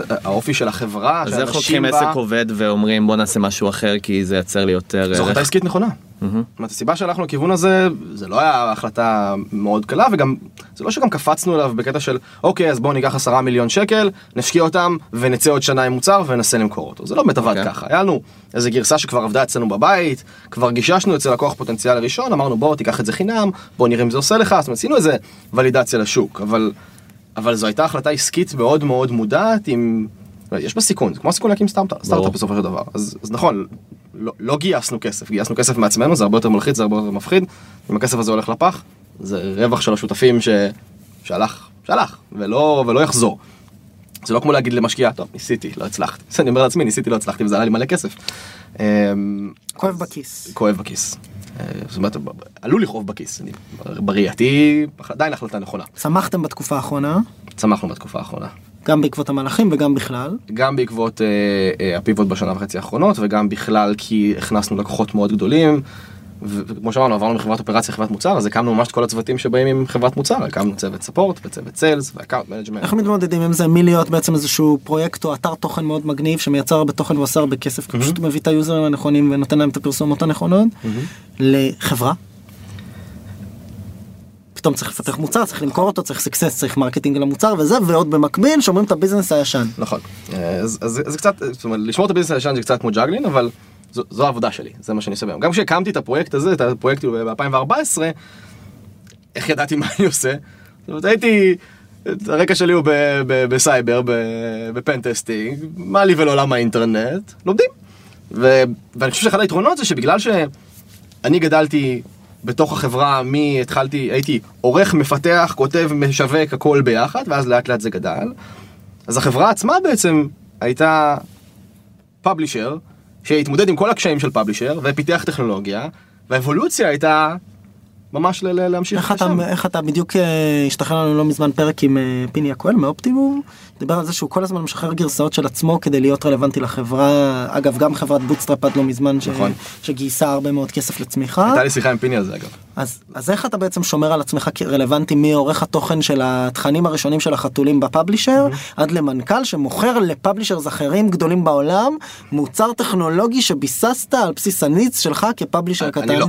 האופי של החברה, אז איך לוקחים בה- עסק עובד ואומרים בוא נעשה משהו אחר כי זה ייצר לי יותר זו החלטה? עסקית נכונה. מהמם. זאת אומרת, הסיבה שהלכנו לכיוון הזה, זה לא היה החלטה מאוד קלה, וגם, זה לא שגם קפצנו אליו בקטע של, אוקיי, אז בואו ניקח עשרה מיליון שקל, נשקיע אותם, ונצא עוד שנה עם מוצר, וננסה למכור אותו. זה לא באמת עבד אוקיי. ככה. היה לנו איזו גרסה שכבר עבדה אצלנו בבית, כבר גיששנו אצל לקוח פוטנציאל ראשון, אמרנו, בוא, תיקח את זה חינם, בוא נראה אם זה עושה לך, זאת אומרת, עשינו איזה ולידציה לשוק, אבל, אבל זו הייתה החלטה עסקית מאוד מאוד מודעת, עם... יש בה סיכון, זה כמו הסיכון להקים סטארט-אפ בסופו של דבר. אז, אז נכון, לא, לא גייסנו כסף, גייסנו כסף מעצמנו, זה הרבה יותר מלחיץ, זה הרבה יותר מפחיד. אם הכסף הזה הולך לפח, זה רווח של השותפים ש... שהלך, שהלך, ולא, ולא יחזור. זה לא כמו להגיד למשקיע, טוב, ניסיתי, לא הצלחתי. אז אני אומר לעצמי, ניסיתי, לא הצלחתי, וזה עלה לי מלא כסף. אמ, כואב בכיס. כואב בכיס. אה, זאת אומרת, עלול לכאוב בכיס. אני- בראייתי, עדיין החלטה נכונה. צמחתם בתקופה האחרונה, צמחנו בתקופה האחרונה. גם בעקבות המהלכים וגם בכלל. גם בעקבות אה, אה, הפיבוט בשנה וחצי האחרונות וגם בכלל כי הכנסנו לקוחות מאוד גדולים. וכמו שאמרנו עברנו מחברת אופרציה לחברת מוצר אז הקמנו ממש את כל הצוותים שבאים עם חברת מוצר הקמנו צוות support וצוות sales ו account management. איך מתמודדים עם זה מלהיות בעצם איזשהו פרויקט או אתר תוכן מאוד מגניב שמייצר הרבה תוכן ועושה הרבה כסף כי פשוט מביא את היוזרים הנכונים ונותן להם את הפרסומות הנכונות לחברה. פתאום צריך לפתח מוצר צריך למכור אותו צריך סקסס צריך marketing למוצר וזה ועוד במקביל שומרים את ה business הישן. נכון. אה, אז, זה קצת זאת אומרת לשמור את ה business הישן זה קצת כמו juggling אבל זו, העבודה שלי זה מה שאני עושה ביום. גם כשהקמתי את הפרויקט הזה את הפרויקט ב-2014 איך ידעתי מה אני עושה. זאת אומרת הייתי. הרקע שלי הוא בסייבר, ב pentesting, מה לי ולעולם האינטרנט, לומדים. ואני חושב שאחד היתרונות זה שבגלל שאני גדלתי בתוך החברה, מי התחלתי, הייתי עורך, מפתח, כותב, משווק, הכל ביחד, ואז לאט לאט זה גדל. אז החברה עצמה בעצם הייתה publisher, שהתמודד עם כל הקשיים של publisher, ופיתח טכנולוגיה, והאבולוציה הייתה ממש ל- להמשיך איך אתה. איך אתה בדיוק אה, השתחרר לנו לא מזמן פרק עם אה, פיני יקואל מ Optimove דיבר על זה שהוא כל הזמן משחרר גרסאות של עצמו כדי להיות רלוונטי לחברה אגב גם חברת bootstrap עד לא מזמן ש... נכון. שגייסה הרבה מאוד כסף לצמיחה הייתה לי שיחה עם פיני על זה אגב. אז, אז איך אתה בעצם שומר על עצמך כרלוונטי מעורך התוכן של התכנים הראשונים של החתולים ב publisher עד למנכ"ל שמוכר לפאבלישרס אחרים גדולים בעולם מוצר טכנולוגי שביססת על בסיס הניץ שלך כפאבלישר קטן. אני לא.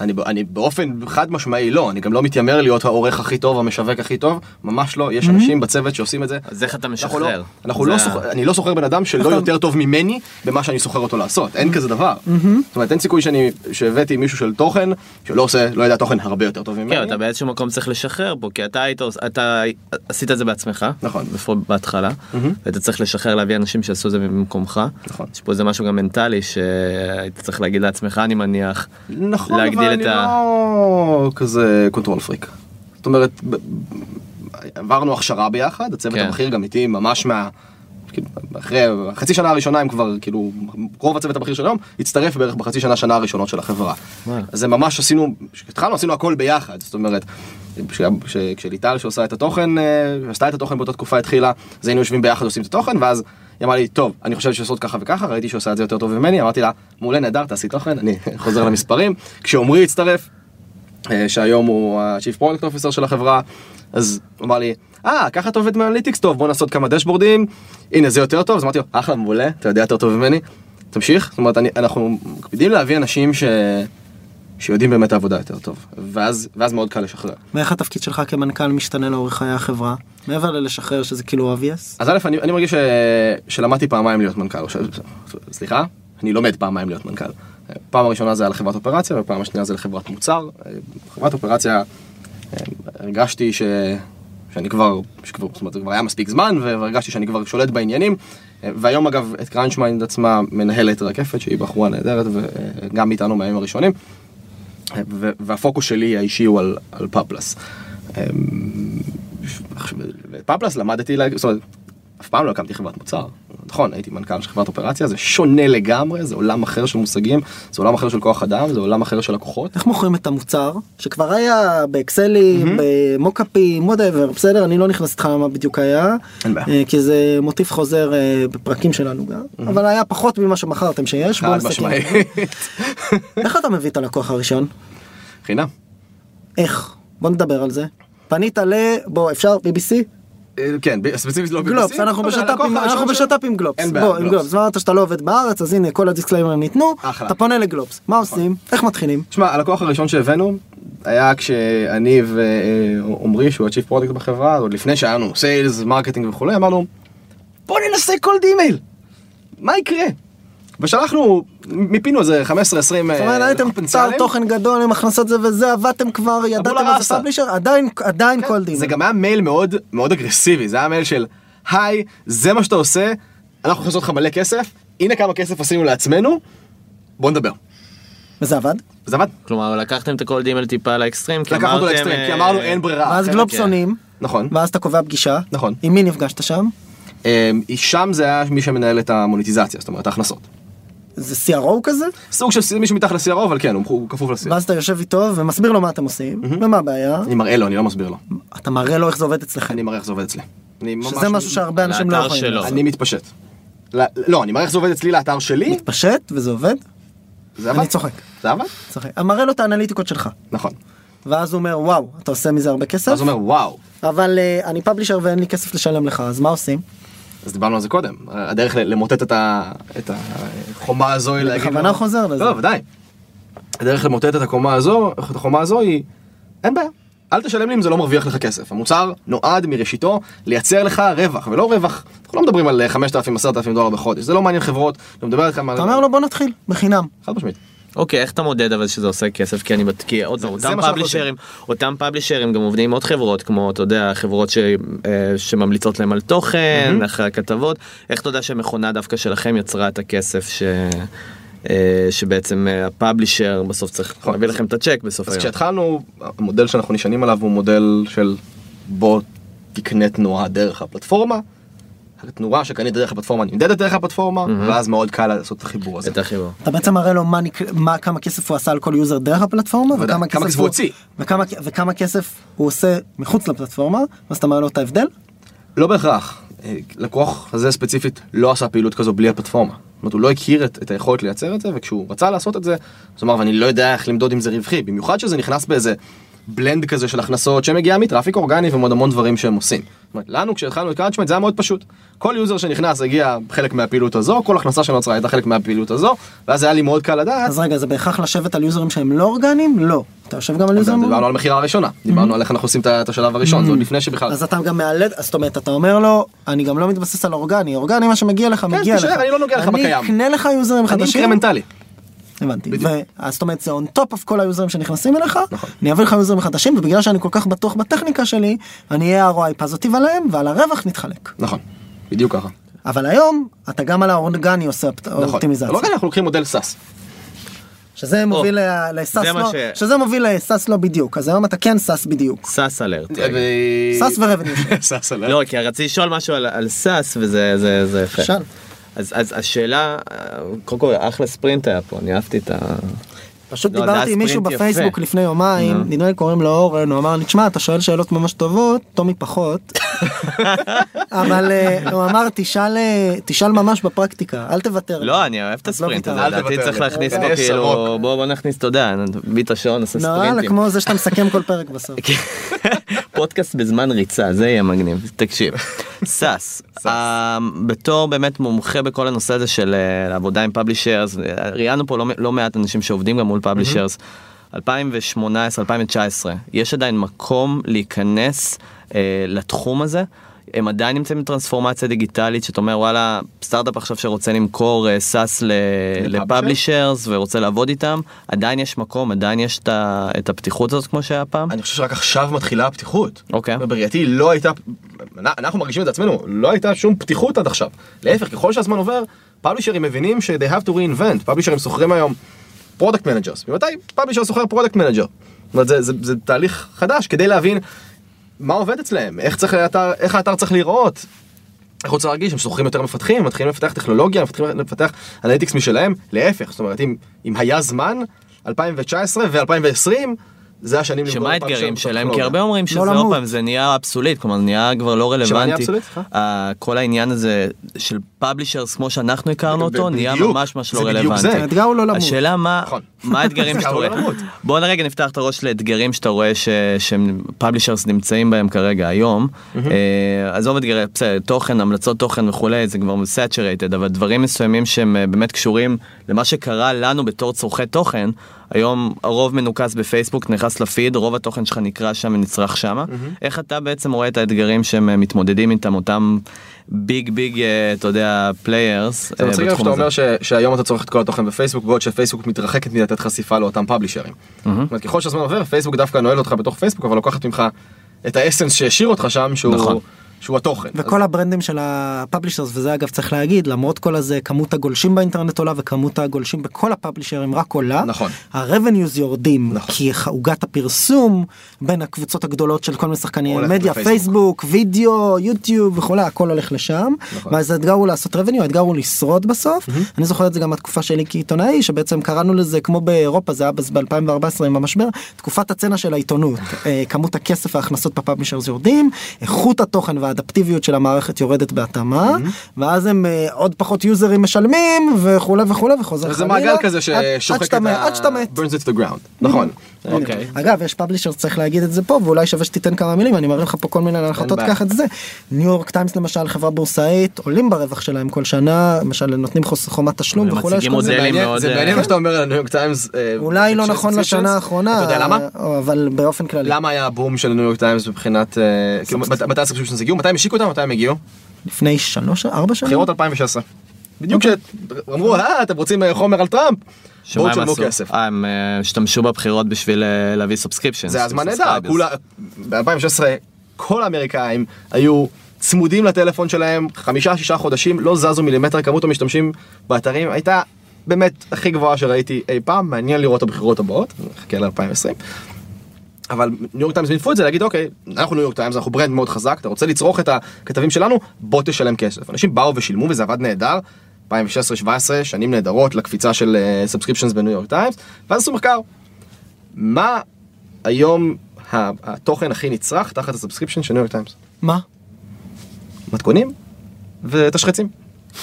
אני, אני באופן חד משמעי לא, אני גם לא מתיימר להיות העורך הכי טוב, המשווק הכי טוב, ממש לא, יש אנשים בצוות שעושים את זה. אז איך אתה אנחנו לא, משחרר? אנחנו זה לא סוחר, אני לא סוחר בן אדם שלא יותר טוב ממני במה שאני סוחר אותו לעשות, אין כזה דבר. זאת אומרת, אין סיכוי שאני, שהבאתי מישהו של תוכן, שלא עושה, לא יודע תוכן הרבה יותר טוב ממני. כן, אתה באיזשהו מקום צריך לשחרר פה, כי אתה היית, אתה עשית את זה בעצמך, נכון. בפור- בהתחלה, ואתה צריך לשחרר להביא אנשים שיעשו את זה במקומך. נכון. יש פה איזה משהו גם מנטלי שהיית צריך להגיד לעצמך, אני מניח, נכון, להגדיל את אני ה- לא כזה control freak. זאת אומרת, עברנו הכשרה ביחד, הצוות כן. הבכיר גם איתי ממש מה... כאילו, אחרי חצי שנה הראשונה הם כבר כאילו רוב הצוות הבכיר של היום הצטרף בערך בחצי שנה שנה הראשונות של החברה. אז זה ממש עשינו, כשהתחלנו עשינו הכל ביחד, זאת אומרת, כש- כש- כשליטל שעושה את התוכן, אה, עשתה את התוכן באותה תקופה התחילה, אז היינו יושבים ביחד עושים את התוכן, ואז היא אמרה לי, טוב, אני חושבת שנעשה ככה וככה, ראיתי שעושה את זה יותר טוב ממני, אמרתי לה, מעולה נהדר, תעשי תוכן, אני חוזר למספרים. כשעמרי הצטרף, אה, שהיום הוא ה-Chief Product Officer של החברה, אז הוא אמר לי, אה, ככה אתה עובד עם analytics, טוב, בוא נעשה כמה דשבורדים, הנה זה יותר טוב, אז אמרתי לו, אחלה, מעולה, אתה יודע יותר טוב ממני, תמשיך, זאת אומרת, אני, אנחנו מקפידים להביא אנשים ש... שיודעים באמת העבודה יותר טוב, ואז, ואז מאוד קל לשחרר. ואיך התפקיד שלך כמנכ"ל משתנה לאורך חיי החברה מעבר ללשחרר שזה כאילו obvious. אז א', אני, אני מרגיש ש... שלמדתי פעמיים להיות מנכ"ל, ש... סליחה, אני לומד פעמיים להיות מנכ"ל. פעם הראשונה זה על חברת אופרציה, ופעם השנייה זה לחברת מוצר. חברת אופרציה, אה, הרגשתי ש... שאני כבר, שכבר, זאת אומרת, זה כבר היה מספיק זמן, והרגשתי שאני כבר שולט בעניינים. אה, והיום אגב, את CrunchMind עצמה מנהלת רקפת, שהיא בחורה נהדרת, וגם איתנו מהימים הראשונים. והפוקוס שלי האישי הוא על, על PubPlus. אה, PubPlus למדתי, זאת אומרת, אף פעם לא הקמתי חברת מוצר. נכון, הייתי מנכ"ל של חברת אופרציה, זה שונה לגמרי, זה עולם אחר של מושגים, זה עולם אחר של כוח אדם, זה עולם אחר של לקוחות. איך מוכרים את המוצר שכבר היה באקסלים, במוקאפים, whatever, בסדר? אני לא נכנס איתך למה בדיוק היה. אה, כי זה מוטיב חוזר אה, בפרקים שלנו גם, אבל היה פחות ממה שמכרתם שיש. בוא נסכם. איך אתה מביא את הלקוח הראשון? חינם. איך? בוא נדבר על זה. פנית ל... בוא, אפשר BBC? אה, כן, ספציפית לא גלובס, BBC, אנחנו אבל בשת"פ הלקוח עם- הראשון אנחנו בשת"פ עם גלובס. אין בעיה, בוא, עם גלובס. גלובס. אמרת שאתה לא עובד בארץ, אז הנה כל הדיסקליימרים ניתנו. נכון. אתה פונה לגלובס. מה עושים? איך מתחילים? תשמע, הלקוח הראשון שהבאנו היה כשאני ועמרי, שהוא ה-Chief Product בחברה, עוד לפני שהיה לנו sales, marketing וכולי, אמרנו, בוא ננסה cold email, מה יקרה? ושלחנו, מיפינו איזה 15-20 זאת אומרת, הייתם אתר תוכן גדול עם הכנסות זה וזה, עבדתם כבר, ידעתם מה זה ראסה. publisher, עדיין, עדיין כל דין. זה גם היה מייל מאוד מאוד אגרסיבי, זה היה מייל של, היי, זה מה שאתה עושה, אנחנו יכולים לעשות לך מלא כסף, הנה כמה כסף עשינו לעצמנו, בוא נדבר. וזה עבד. וזה עבד. כלומר לקחתם את הכל דימל טיפה לאקסטרים, כי לקחנו אותו אמרתם, לאקסטרים, כי אה, אמרנו אין ברירה. ואז אחרת. גלובס כן. נכון. ואז אתה קובע פגישה. נכון. עם מי נפגשת שם? אמ, שם זה היה מי שמנהל את המוניטיזציה, זאת אומרת ההכנסות. זה CRO כזה? סוג של מישהו מתחת ל-CRO, אבל כן, הוא- כפוף ל-CRO. ואז אתה יושב איתו ומסביר לו מה אתם עושים, ומה הבעיה. אני מראה לו, אני לא מסביר לו. אתה מראה לו איך זה עובד אצלכם. אני מראה איך זה עובד אצלי. שזה משהו שהרבה אנשים לא יכולים. לעשות. אני מתפשט. לא, לא, אני מראה איך זה עובד אצלי לאתר שלי, מתפשט וזה עובד? זה עבד. אני צוחק. זה עבד? צוחק. מראה לו את האנליטיקות שלך. נכון. ואז הוא אומר וואו אתה עושה מזה הרבה כסף אז הוא אומר, וואו. אבל אה, אני פאבלישר ואין לי כסף לשלם לך אז מה עושים? אז דיברנו על זה קודם, הדרך למוטט את ה- את החומה הזו היא להגיד... בכוונה חוזר לזה. לא, ודאי. הדרך למוטט את הקומה הזו, את החומה הזו היא, אין בעיה. אל תשלם לי אם זה לא מרוויח לך כסף. המוצר נועד מראשיתו לייצר לך רווח, ולא רווח, אנחנו לא מדברים על 5,000-10,000 דולר בחודש, זה לא מעניין חברות, אני מדבר איתכם על... אתה אומר לו בוא נתחיל בחינם. חד משמעית. אוקיי, איך אתה מודד אבל שזה עושה כסף? כי אני מתקיע, עוד פעם, אותם פאבלישרים, אותם פאבלישרים גם עובדים עם עוד חברות, כמו, אתה יודע, חברות ש, אה, שממליצות להם על תוכן, אחרי הכתבות, איך אתה יודע שהמכונה דווקא שלכם יצרה את הכסף ש... אה, שבעצם אה, הפאבלישר בסוף צריך נכון. להביא לכם את הצ'ק בסוף אז היום. כשהתחלנו, המודל שאנחנו נשענים עליו הוא מודל של בוא תקנה תנועה דרך הפלטפורמה. התנועה שקנית דרך הפלטפורמה נמדדת דרך הפלטפורמה, ואז מאוד קל לעשות את החיבור הזה. את החיבור. אתה בעצם מראה לו מה, נק... מה כמה כסף הוא עשה על כל יוזר דרך הפלטפורמה ודאי, וכמה כמה כסף הוא הוציא. וכמה, וכמה כסף הוא עושה מחוץ לפלטפורמה אז אתה מראה לו את ההבדל. לא בהכרח. אה, לקוח הזה ספציפית לא עשה פעילות כזו בלי הפלטפורמה. זאת אומרת, הוא לא הכיר את, את היכולת לייצר את זה, וכשהוא רצה לעשות את זה, אז הוא אמר, ואני לא יודע איך למדוד אם זה רווחי. במיוחד שזה נכנס באיזה blend כזה של הכנסות שמגיעה מ traffic אורגני ומעוד המון דברים שהם עושים. לנו כשהתחלנו את CrunchMind זה היה מאוד פשוט. כל יוזר שנכנס הגיע חלק מהפעילות הזו, כל הכנסה שנוצרה הייתה חלק מהפעילות הזו, ואז היה לי מאוד קל לדעת. אז רגע זה בהכרח לשבת על יוזרים שהם לא אורגניים? לא. אתה יושב גם על יוזרים? דיברנו על מכירה הראשונה, דיברנו על איך אנחנו עושים את השלב הראשון, זה עוד לפני שבכלל... אז אתה גם מאלד, זאת אומרת אתה אומר לו אני גם לא מתבסס על אורגני, אורגני מה שמגיע לך מגיע לך. תישאר, אני לא נוגע לך בקיים. אני אקנה לך יוזרים אני חדשים. אינקרמנטלי. הבנתי. אז זאת אומרת זה on top of כל היוזרים שנכנסים אליך, נכון. אני אביא לך יוזרים חדשים ובגלל שאני כל כך בטוח בטכניקה שלי, אני אהיה ROI positive עליהם ועל הרווח נתחלק. נכון, בדיוק ככה. אבל היום אתה גם על האורגני עושה נכון. אופטימיזציה. לא רק אנחנו לוקחים מודל SaaS. שזה מוביל ל- ל SaaS זה מה לא, ש- שזה מוביל ל SaaS לא בדיוק, אז היום אתה כן SaaS בדיוק. SaaS אלרט. SaaS ו revenue. SaaS עליה. לא, כי רציתי לשאול משהו על, SaaS וזה זה, זה יפה. שאל. אז, אז השאלה, קודם כל אחלה ספרינט היה פה, אני אהבתי את ה... פשוט לא, דיברתי עם מישהו ספרינט בפייסבוק יפה. לפני יומיים, נדמה לי קוראים לו אורן, הוא אמר לי, תשמע, אתה שואל שאלות ממש טובות, טומי פחות, אבל אה, הוא אמר, "תשאל, אה, תשאל ממש בפרקטיקה, אל תוותר. לא, אני אוהב את לא הספרינט הזה, לדעתי תוותר צריך לי. להכניס אוקיי. פה יש כאילו. בוא בוא נכניס, אתה יודע, נביא את השעון, נעשה נראה ספרינטים. כמו זה שאתה מסכם כל פרק בסוף. פודקאסט בזמן ריצה, זה יהיה מגניב. תקשיב, SaaS, אה, בתור באמת מומחה בכל הנושא הזה של אה, עבודה עם publishers, ראיינו פה לא לא מעט אנשים שעובדים גם מול publishers. 2018-2019, יש עדיין מקום להיכנס אה, לתחום הזה. הם עדיין נמצאים בטרנספורמציה דיגיטלית שאתה אומר וואלה סטארט-אפ עכשיו שרוצה למכור אה, SaaS? ל publishers ורוצה לעבוד איתם עדיין יש מקום עדיין יש את הפתיחות הזאת כמו שהיה פעם. אני חושב שרק עכשיו מתחילה הפתיחות. אוקיי. בראייתי לא הייתה, אנחנו מרגישים את עצמנו, לא הייתה שום פתיחות עד עכשיו. להפך, ככל שהזמן עובר, פאבלישרים מבינים ש- they have to reinvent, פאבלישרים שוכרים היום product managers. ממתי publisher שוכר product manager? זאת אומרת, זה, זה, זה תהליך חדש כדי להבין מה עובד אצלהם, איך, צריך האתר, איך האתר צריך להיראות. איך רוצה להרגיש? הם שוכרים יותר מפתחים, מתחילים לפתח טכנולוגיה, מתחילים לפתח analytics משלהם, להפך, זאת אומרת, אם, אם היה זמן, 2019 ו-2020, זה השנים למכור שמה האתגרים שלהם? כי. הרבה אומרים שזה לא עוד למות. פעם זה נהיה obsolete, כלומר נהיה כבר לא שמה נהיה רלוונטי. obsolete? סליחה? אה, כל העניין הזה של publishers כמו שאנחנו הכרנו אותו נהיה. ממש ממש לא זה בדיוק רלוונטי. זה. האתגר הוא לא למות. השאלה מה נכון. מה האתגרים שאתה רואה. לא למות. בוא רגע נפתח את הראש לאתגרים שאתה רואה ש- שהם publishers נמצאים בהם כרגע היום. אה, עזוב אתגרי בסדר, תוכן המלצות תוכן וכולי זה כבר saturated אבל דברים מסוימים שהם אה, באמת קשורים למה שקרה לנו בתור צורכי תוכן. היום הרוב מנוקז בפייסבוק נכנס לפיד רוב התוכן שלך נקרא שם ונצרך שם. איך אתה בעצם רואה את האתגרים שהם אה, מתמודדים איתם אותם big big אה, אתה יודע players. זה מצחיק שאתה אומר ש- שהיום אתה צורך את כל התוכן בפייסבוק בעוד שפייסבוק מתרחקת מלתת חשיפה לאותם פאבלישרים. זאת אומרת ככל שהזמן עובר פייסבוק דווקא נועל אותך בתוך פייסבוק אבל לוקחת ממך את ה essence שהשאיר אותך שם שהוא נכון. שהוא התוכן. וכל הברנדים של ה publishers וזה אגב צריך להגיד למרות כל הזה כמות הגולשים באינטרנט עולה וכמות הגולשים בכל הפאבלישרים רק עולה. נכון. ה revenues יורדים נכון. כי עוגת הפרסום בין הקבוצות הגדולות של כל מיני שחקני הולך מדיה. פייסבוק וידאו יוטיוב וכולי הכל הולך לשם. נכון. ואז האתגר הוא לעשות רבניו האתגר הוא לשרוד בסוף. אני זוכר את זה גם מהתקופה שלי כעיתונאי שבעצם קראנו לזה כמו באירופה זה היה ב-2014 עם המשבר תקופת הצנע של העיתונות אה, כמות הכסף וההכנסות בפאבלישרס יורדים איכות התוכן והאדפטיביות של המערכת יורדת בהתאמה ואז הם אה, עוד פחות יוזרים משלמים וכולי וכולי וחוזר זה חלילה. מעגל כזה ששוחק את מת, ה... עד שאתה מת. burns it to the ground. נכון. אוקיי. אגב יש פאבלישר שצריך להגיד את זה פה ואולי שווה שתיתן כמה מילים אני מראה לך פה כל מיני להנחתות בעיה. קח את זה. ניו יורק טיימס למשל חברה בורסאית עולים ברווח שלהם כל שנה למשל נותנים חומת תשלום וכולי. זה אה, מעניין מה שאתה אומר על הניו יורק טיימס. אה, אולי לא נכון לשנה. האחרונה אתה יודע למה? או, אבל באופן כללי למה היה הבום של הניו יורק טיימס מבחינת כאילו, מת- מתי ה subscriptions הגיעו מתי הם השיקו אותם מתי הם הגיעו לפני שלוש ארבע שנים בחירות 2016. בדיוק כשאמרו אה אתם רוצים אה, חומר על טראמפ. שמה בואו הם תשלמו עשו? כסף. אה, הם אה, השתמשו בבחירות בשביל אה, להביא subscription. זה הזמן נהדר, כולה, ב-2016 כל האמריקאים היו צמודים לטלפון שלהם, חמישה שישה חודשים, לא זזו מילימטר, כמות המשתמשים באתרים הייתה באמת הכי גבוהה שראיתי אי פעם, מעניין לראות את הבחירות הבאות, נחכה ל-2020. אבל ניו יורק טיימס ניפו את זה להגיד אוקיי אנחנו ניו יורק טיימס אנחנו brand מאוד חזק אתה רוצה לצרוך את הכתבים שלנו? בוא תשלם כסף. אנשים באו ושילמו וזה עבד נהדר. 2016-2017 שנים נהדרות לקפיצה של subscriptions בניו יורק טיימס ואז עשו מחקר. מה היום התוכן הכי נצרך תחת ה subscription של ניו יורק טיימס מה? מתכונים ותשחצים.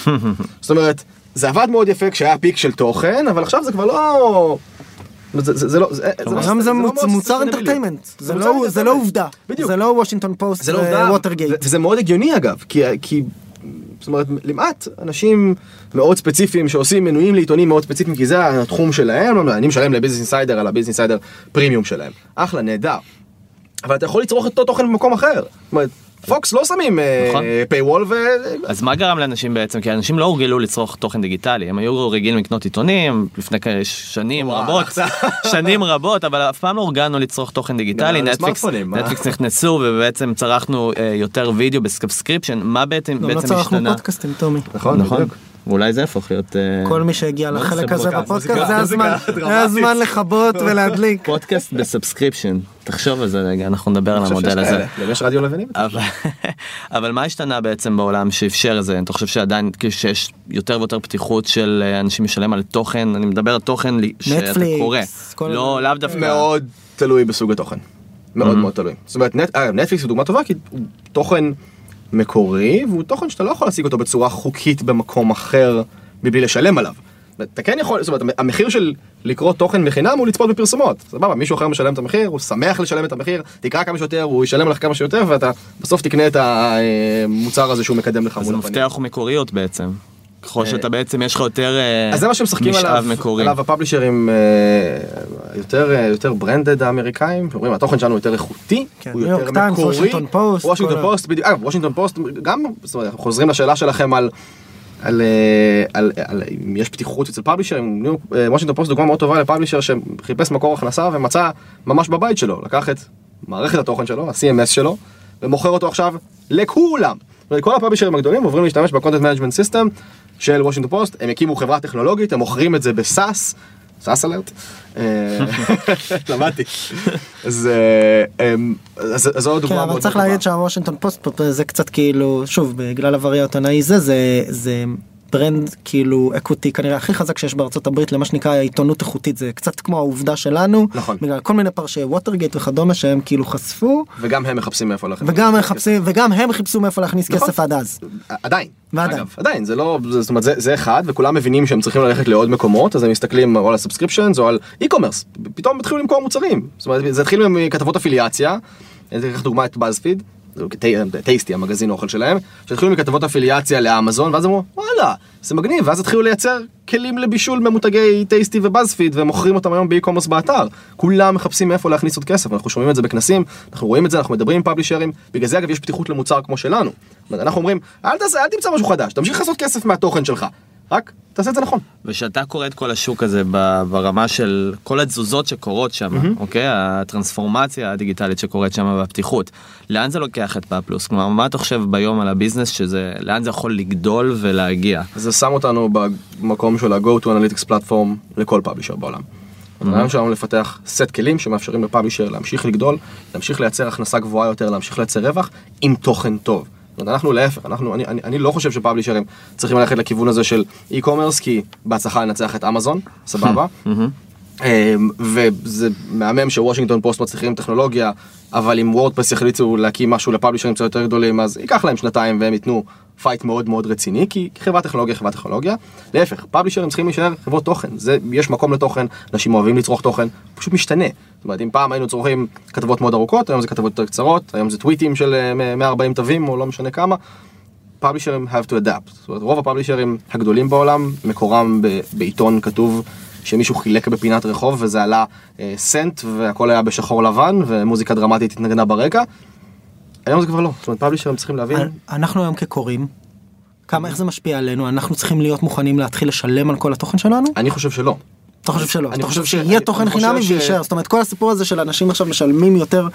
זאת אומרת זה עבד מאוד יפה כשהיה peak של תוכן אבל עכשיו זה כבר לא. זה, לא, זה, זה, היום זה לא מוצר. entertainment זה לא לא. עובדה. זה לא וושינגטון פוסט זה לא עובדה, וווטרגייט. ו- וזה מאוד הגיוני אגב, כי זאת אומרת למעט אנשים מאוד ספציפיים שעושים מנויים לעיתונים מאוד ספציפיים כי זה התחום שלהם, אני משלם לביזנס אינסיידר על הביזנס אינסיידר פרימיום שלהם, אחלה נהדר, אבל אתה יכול לצרוך את אותו תוכן במקום אחר, זאת אומרת פוקס לא שמים נכון. paywall ו... אז מה גרם לאנשים בעצם? כי אנשים לא הורגלו לצרוך תוכן דיגיטלי, הם היו רגילים לקנות עיתונים לפני שנים רבות. שנים רבות, אבל אף פעם לא הורגלנו לצרוך תוכן דיגיטלי, על נטפליקס נכנסו ובעצם צרכנו אה, יותר וידאו ב subscription, מה בעצם גם לא בעצם צרכנו השתנה? פודקאסטים טומי. נכון, נכון. ואולי זה יהפוך להיות אה, כל מי שהגיע לחלק הזה פודקאסט? בפודקאסט זה הזמן לכבות ולהדליק. פודקאסט ב subscription, תחשוב על זה רגע, אנחנו נדבר על המודל הזה. יש רדיו לבנים? אבל, אבל מה השתנה בעצם בעולם שאפשר את זה? אתה חושב שעדיין כאילו שיש יותר ויותר פתיחות של אה, אנשים לשלם על תוכן? אני מדבר על תוכן שאתה קורא. לא. לאו דווקא. מאוד תלוי בסוג התוכן. מאוד מאוד תלוי. זאת אומרת, נטפליקס הוא דוגמה טובה כי תוכן מקורי והוא תוכן שאתה לא יכול להשיג אותו בצורה חוקית במקום אחר מבלי לשלם עליו. אתה כן יכול, זאת אומרת, המחיר של לקרוא תוכן מחינם הוא לצפות בפרסומות. סבבה, מישהו אחר משלם את המחיר, הוא שמח לשלם את המחיר, תקרא כמה שיותר, הוא ישלם לך כמה שיותר ואתה בסוף תקנה את המוצר הזה שהוא מקדם לך אז מול הפנים. המפתח הוא מקוריות בעצם. ככל שאתה בעצם יש לך יותר אה, אז זה מה שמשחקים עליו, מקורי. עליו הפאבלישרים אה, יותר אה, יותר branded האמריקאים, אומרים התוכן שלנו יותר איכותי, כן, הוא יותר טיימס, מקורי, וושינגטון פוסט, וושינגטון פוסט, בדיוק, אגב וושינגטון פוסט גם, זאת אומרת, חוזרים לשאלה שלכם על על, אה, על, על אם יש פתיחות אצל פאבלישרים, אה, וושינגטון פוסט דוגמה מאוד טובה לפאבלישר שחיפש מקור הכנסה ומצא ממש בבית שלו, לקח את מערכת התוכן שלו, ה-CMS שלו, ומוכר אותו עכשיו לכולם. כל הפאבלישרים הגדולים עוברים להשתמש ב content management system של וושינגטון פוסט, הם הקימו חברה טכנולוגית, הם מוכרים את זה ב SaaS, SaaS alert. למדתי. אז אה, אמ, אז אז זו עוד כן, דוגמה אבל מאוד צריך. להגיד שהוושינגטון פוסט זה קצת כאילו שוב בגלל עברי העיתונאי זה זה זה brand כאילו איכותי כנראה הכי חזק שיש בארצות הברית למה שנקרא עיתונות איכותית זה קצת כמו העובדה שלנו נכון. בגלל כל מיני פרשי ווטרגייט וכדומה שהם כאילו חשפו וגם הם מחפשים מאיפה ללכת. וגם הם מחפשים וגם הם חיפשו מאיפה להכניס נכון. כסף עד אז. עדיין. ועדיין. אגב, עדיין זה לא זה- זאת אומרת זה, זה אחד וכולם מבינים שהם צריכים ללכת לעוד מקומות אז הם מסתכלים או על ה subscriptions או על e-commerce פתאום התחילו למכור מוצרים זאת אומרת זה התחיל מכתבות אפיליאציה. אני אקח דוגמא את באזפיד. טייסטי המגזין אוכל שלהם שהתחילו מכתבות אפיליאציה לאמזון ואז אמרו וואלה זה מגניב. ואז התחילו לייצר כלים לבישול ממותגי טייסטי ובאזפיד ומוכרים אותם היום ב e-commerce באתר. כולם מחפשים מאיפה להכניס עוד כסף. אנחנו שומעים את זה בכנסים אנחנו רואים את זה אנחנו מדברים עם פאבלישרים. בגלל זה אגב יש פתיחות למוצר כמו שלנו. אנחנו אומרים אל תעשה אל תמצא משהו חדש תמשיך לעשות כסף מהתוכן שלך רק תעשה את זה נכון. ושאתה קורא את כל השוק הזה ברמה של כל התזוזות שקורות שם, אוקיי? הטרנספורמציה הדיגיטלית שקורית שם והפתיחות. לאן זה לוקח את פאפלוס? כלומר, מה אתה חושב ביום על הביזנס שזה, לאן זה יכול לגדול ולהגיע? זה שם אותנו במקום של ה-go to analytics platform לכל פאבלישר בעולם. הרעיון שלנו לפתח סט כלים שמאפשרים לפאבלישר להמשיך לגדול, להמשיך לייצר הכנסה גבוהה יותר, להמשיך לייצר רווח עם תוכן טוב. זאת אומרת, אנחנו להפך, אנחנו, אני, אני, אני לא חושב שפאבלישרים צריכים ללכת לכיוון הזה של e-commerce כי בהצלחה לנצח את אמזון, סבבה. אמ, וזה מהמם שוושינגטון פוסט מצליחים טכנולוגיה, אבל אם וורדפרס יחליטו להקים משהו לפאבלישרים קצת יותר גדולים, אז ייקח להם שנתיים והם ייתנו fight מאוד מאוד רציני, כי חברת טכנולוגיה חברת טכנולוגיה. להפך, פאבלישרים צריכים להישאר חברות תוכן, זה, יש מקום לתוכן, אנשים אוהבים לצרוך תוכן, פשוט משתנה. זאת אומרת, אם פעם היינו צורכים כתבות מאוד ארוכות, היום זה כתבות יותר קצרות, היום זה טוויטים של אה, 140 תווים או לא משנה כמה. פאבלישרים have to adapt. זאת אומרת, רוב הפאבלישרים הגדולים בעולם, מקורם בעיתון כתוב שמישהו חילק בפינת רחוב וזה עלה אה, סנט והכל היה בשחור לבן ומוזיקה דרמטית התנגנה ברקע. היום זה כבר לא. זאת אומרת, פאבלישרים צריכים להבין. אנחנו היום כקוראים. כמה איך זה משפיע עלינו אנחנו צריכים להיות מוכנים להתחיל לשלם על כל התוכן שלנו אני חושב שלא. אתה חושב שלא? אתה חושב שיהיה תוכן חינמי ויישאר? זאת אומרת כל הסיפור הזה של אנשים עכשיו משלמים יותר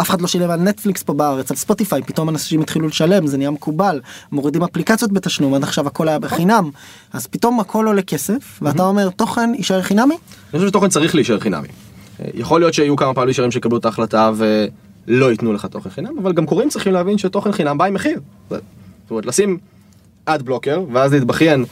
אף אחד לא שילם על נטפליקס פה בארץ על ספוטיפיי פתאום אנשים התחילו לשלם זה נהיה מקובל. מורידים אפליקציות בתשלום עד עכשיו הכל היה בחינם. אז פתאום הכל עולה כסף ואתה אומר תוכן יישאר חינמי אני חושב שתוכן צריך להישאר חינמי. יכול להיות שיהיו כמה פאבלישרים שיקבלו את ההחלטה ולא ייתנו לך תוכן חינם, אבל גם קוראים צריכים להבין שתוכן חינם בא עם מחיר. זאת אומרת, לשים ad blocker ואז להתבכיין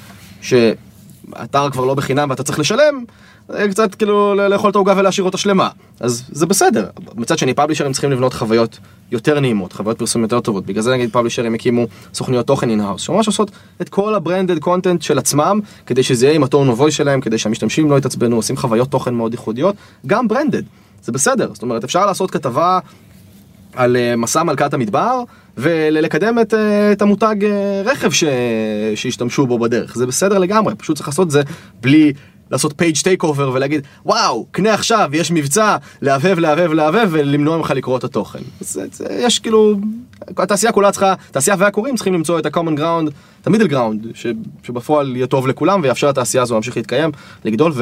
שאתר כבר לא בחינם ואתה צריך לשלם, זה קצת כאילו ל- לאכול את העוגה ולהשאיר אותה שלמה. אז זה בסדר. מצד שני פאבלישרים צריכים לבנות חוויות יותר נעימות, חוויות פרסום יותר טובות. בגלל זה נגיד פאבלישרים הקימו סוכניות תוכן in-house, שממש עושות את כל ה branded content של עצמם, כדי שזה יהיה עם ה tone of voice שלהם, כדי שהמשתמשים לא יתעצבנו, עושים חוויות תוכן מאוד ייחודיות, גם branded. זה בסדר, זאת אומרת אפשר לעשות כתבה על אה, מסע מלכת המדבר ולקדם את, אה, את המותג אה, רכב ש... שהשתמשו בו בדרך. זה בסדר לגמרי פשוט צריך לעשות את זה בלי לעשות page takeover ולהגיד וואו קנה עכשיו יש מבצע להבהב להבהב להבהב ולמנוע ממך לקרוא את התוכן. זה, זה, יש כאילו התעשייה כולה צריכה תעשייה והקוראים צריכים למצוא את ה-common ground את המידל גראונד ש... שבפועל יהיה טוב לכולם ויאפשר לתעשייה הזו להמשיך להתקיים לגדול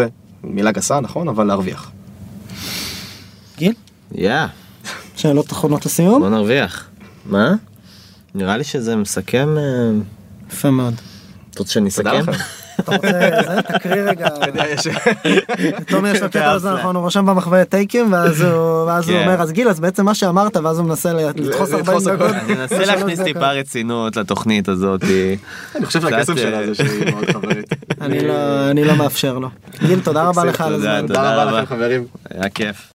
ומילה גסה נכון אבל להרוויח. גיל? יאה, שאלות אחרונות לסיום? בוא נרוויח. מה? נראה לי שזה מסכם, אה, יפה מאוד. אתה רוצה שאני אסכם? אתה רוצה זה תקריא רגע תומר יש לו קטע על זה נכון הוא רושם במחווה טייקים ואז הוא כן. אומר אז גיל אז בעצם מה שאמרת ואז הוא מנסה ל- לדחוס 40 לדחוס הכל. דקות. אני בשלוש להכניס. טיפה רצינות לתוכנית הזאת. אני חושב שהקסם שלה אה, זה שהיא מאוד חברית. אני לא אני לא מאפשר לו. גיל תודה רבה לך על תודה, הזמן. תודה רבה. לכם חברים. היה כיף.